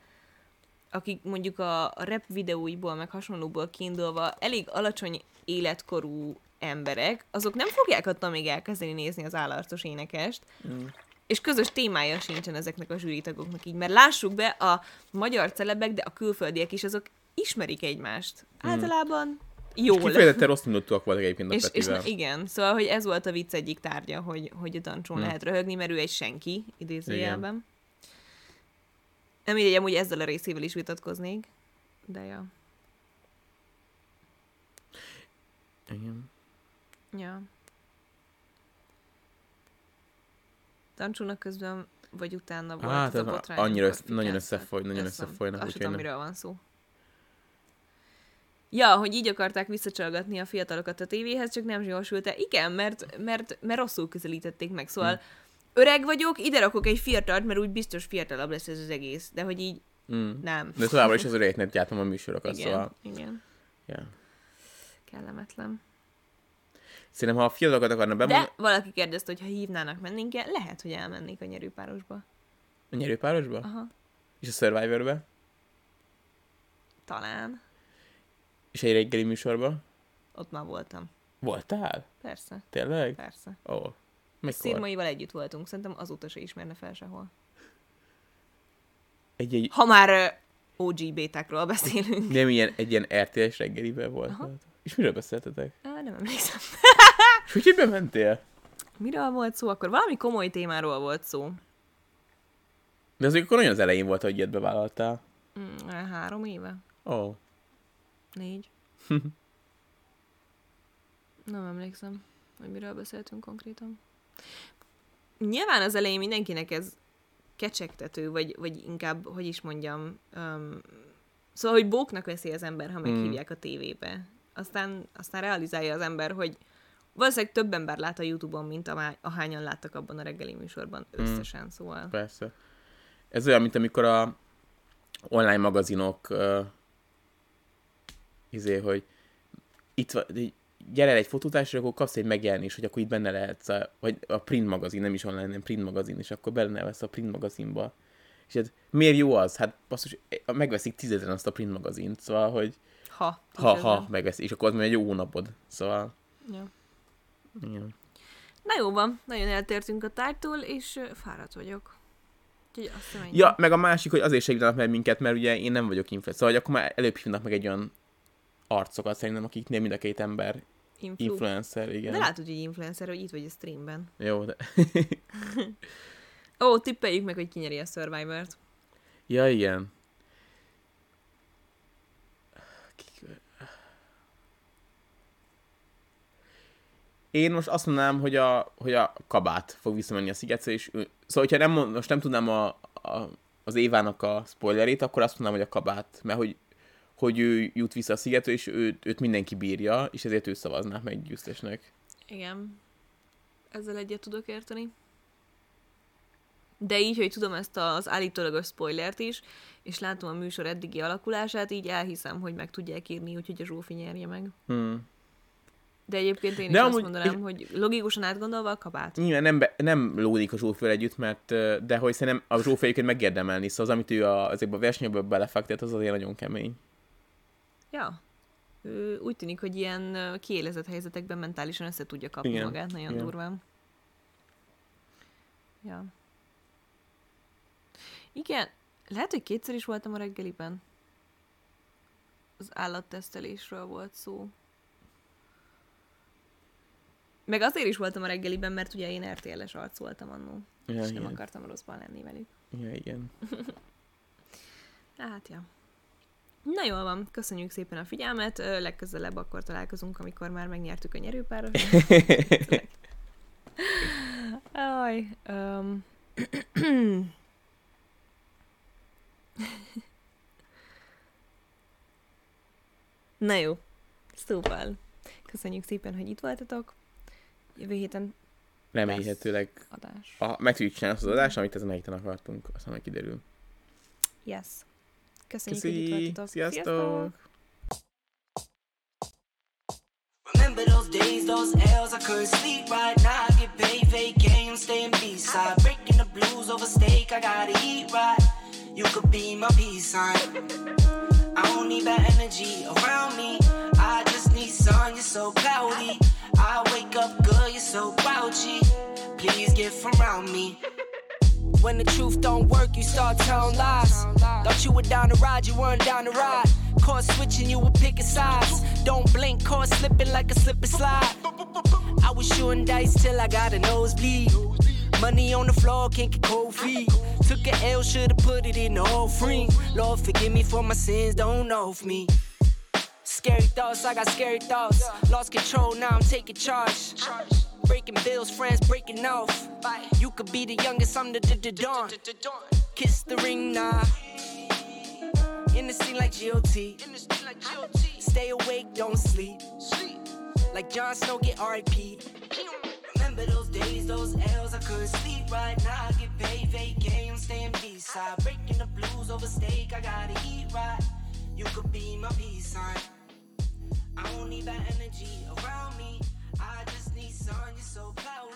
akik mondjuk a a rap videóiból, meg hasonlóból kiindulva elég alacsony életkorú emberek, azok nem fogják attól még elkezdeni nézni az állarcos énekest, Mm. és közös témája sincsen ezeknek a zsűritagoknak így, mert lássuk be, a magyar celebek, de a külföldiek is, azok ismerik egymást. Általában jól. Kifejezetten rossz minutúak voltak egyébként a És, és na, igen, szóval, hogy ez volt a vicc egyik tárgya, hogy, hogy a Dancsón Hm. lehet röhögni, mert ő egy senki, idézőjelben. Nem mindegy, amúgy ezzel a részével is vitatkoznék, de ja. Igen. Ja. Dancsónak közben vagy utána volt Hát, ez a az botrány. annyira össze- nagyon összefoly- nagyon összefolynak, Azt tudom, miről van szó. Ja, hogy így akarták visszacsalgatni a fiatalokat a tévéhez, csak nem jól sült el. Igen, mert, mert, mert rosszul közelítették meg. Szóval Hm. öreg vagyok, ide rakok egy fiatalt, mert úgy biztos fiatalabb lesz ez az egész. De hogy így Mm. nem. De továbbra is az öregeknek gyártom a műsorokat, Igen, szóval... igen. Yeah. Kellemetlen. Szerintem, ha a fiatalokat akarna bemutatni... De valaki kérdezte, hogy ha hívnának mennénk el, lehet, hogy elmennék a nyerőpárosba. A nyerőpárosba? Aha. És a Survivorbe? Talán. És egy reggeli műsorba? Ott már voltam. Voltál? Persze, Tényleg? persze. Ó. Oh. Mikor? Szirmaival együtt voltunk, szerintem azóta se ismerne fel sehol. Egy, egy, Ha már uh, OG bétákról beszélünk. nem ilyen, egy ilyen RTS reggeliben volt. Aha. És miről beszéltetek? Á, nem emlékszem. És hogy bementél? Miről volt szó? Akkor valami komoly témáról volt szó. De azért akkor nagyon az elején volt, hogy ilyet bevállaltál. Mm, három éve? Ó. Oh. Négy? nem emlékszem, hogy miről beszéltünk konkrétan. Nyilván az elején mindenkinek ez kecsegtető, vagy, vagy inkább, hogy is mondjam, um, szóval, hogy bóknak veszi az ember, ha meghívják a tévébe. Aztán, aztán realizálja az ember, hogy valószínűleg több ember lát a Youtube-on, mint ahányan láttak abban a reggeli műsorban összesen, szóval. Persze. Ez olyan, mint amikor a online magazinok uh, izé, hogy itt van, gyere egy fotótásra, akkor kapsz egy megjelenés, hogy akkor itt benne lehetsz, a, vagy a print magazin, nem is online, nem print magazin, és akkor benne vesz a print magazinba. És hát miért jó az? Hát basszus, megveszik tízezeren azt a print magazint, szóval, hogy Ha. ha, ha megveszik, és akkor az már egy jó hónapod. Szóval, Ja. Igen. Na jó van, nagyon eltértünk a tártól, és fáradt vagyok. Úgyhogy azt ennyi. Ja, meg a másik, hogy azért segítenek meg minket, mert ugye én nem vagyok influencer, szóval akkor már előbb hívnak meg egy olyan arcokat szerintem, akiknél mind a két ember Influ. influencer, igen. De látod, hogy influencer, hogy itt vagy a streamben. Jó, de... Ó, tippeljük meg, hogy ki nyeri a Survivor-t. Ja, igen. Én most azt mondanám, hogy a, hogy a kabát fog visszamenni a szigetre, és ő... Szóval, hogyha nem, most nem tudnám a, a, az Évának a spoilerét, akkor azt mondanám, hogy a kabát, mert hogy, hogy ő jut vissza a szigetre, és őt, őt mindenki bírja, és ezért ő szavazná meg győztesnek. Igen. Ezzel egyet tudok érteni. De így, hogy tudom ezt az állítólagos spoilert is, és látom a műsor eddigi alakulását, így elhiszem, hogy meg tudják írni, úgyhogy a Zsófi nyerje meg. Hmm. De egyébként én De is azt amúgy- mondanám, hogy logikusan átgondolva a kabát. Nyilván nem, be, nem lódik a Zsófival együtt, mert, de hogy szerintem a egyébként megérdemelni, szóval az, amit ő a, ezekbe a versenyekbe belefektet, az azért nagyon kemény. Ja. Ő úgy tűnik, hogy ilyen kiélezett helyzetekben mentálisan össze tudja kapni Igen, magát, nagyon igen. durván. Ja. Igen, lehet, hogy kétszer is voltam a reggeliben. Az állattesztelésről volt szó. Meg azért is voltam a reggeliben, mert ugye én RTL-es arc voltam annó. Ja, és nem igen. akartam rosszban lenni velük. Ja, igen. Hát, ja. Na jól van, köszönjük szépen a figyelmet, legközelebb akkor találkozunk, amikor már megnyertük a nyerőpáros. Aj, um... Na jó, szóval köszönjük szépen, hogy itt voltatok. Jövő héten Remélhetőleg adás. a, meg tudjuk csinálni azt az adást, amit ezen a héten akartunk, aztán meg kiderül. Yes. Köszönjük, hogy itt voltatok. Sziasztok! Remember those days, those L's, I couldn't sleep right now. I get paid, vacay, I'm staying B-side. Breaking the blues over steak, I gotta eat right. You could be my peace sign. I don't need bad energy around me. Sun, you're so cloudy. I wake up good, you're so grouchy. Please get from around me. When the truth don't work, you start telling lies. Thought you were down to ride, you weren't down to ride. Caught switching, you were picking sides. Don't blink, caught slipping like a slip and slide. I was shooting dice till I got a nosebleed. Money on the floor, can't get cold feet. Took a L, should've put it in the free. Lord, forgive me for my sins, don't know of me. Scary thoughts, I got scary thoughts. Lost control, now I'm taking charge. Breaking bills, friends breaking off. You could be the youngest, I'm the, the, dawn. Kiss the ring, nah. In the scene like GOT. Stay awake, don't sleep. Like Jon Snow, get RIP. Remember those days, those L's I could couldn't sleep right now. I get paid, vacay, I'm staying B-side. Breaking the blues over steak, I gotta eat right. You could be my peace sign. I don't need that energy around me. I just need someone you're so powerful.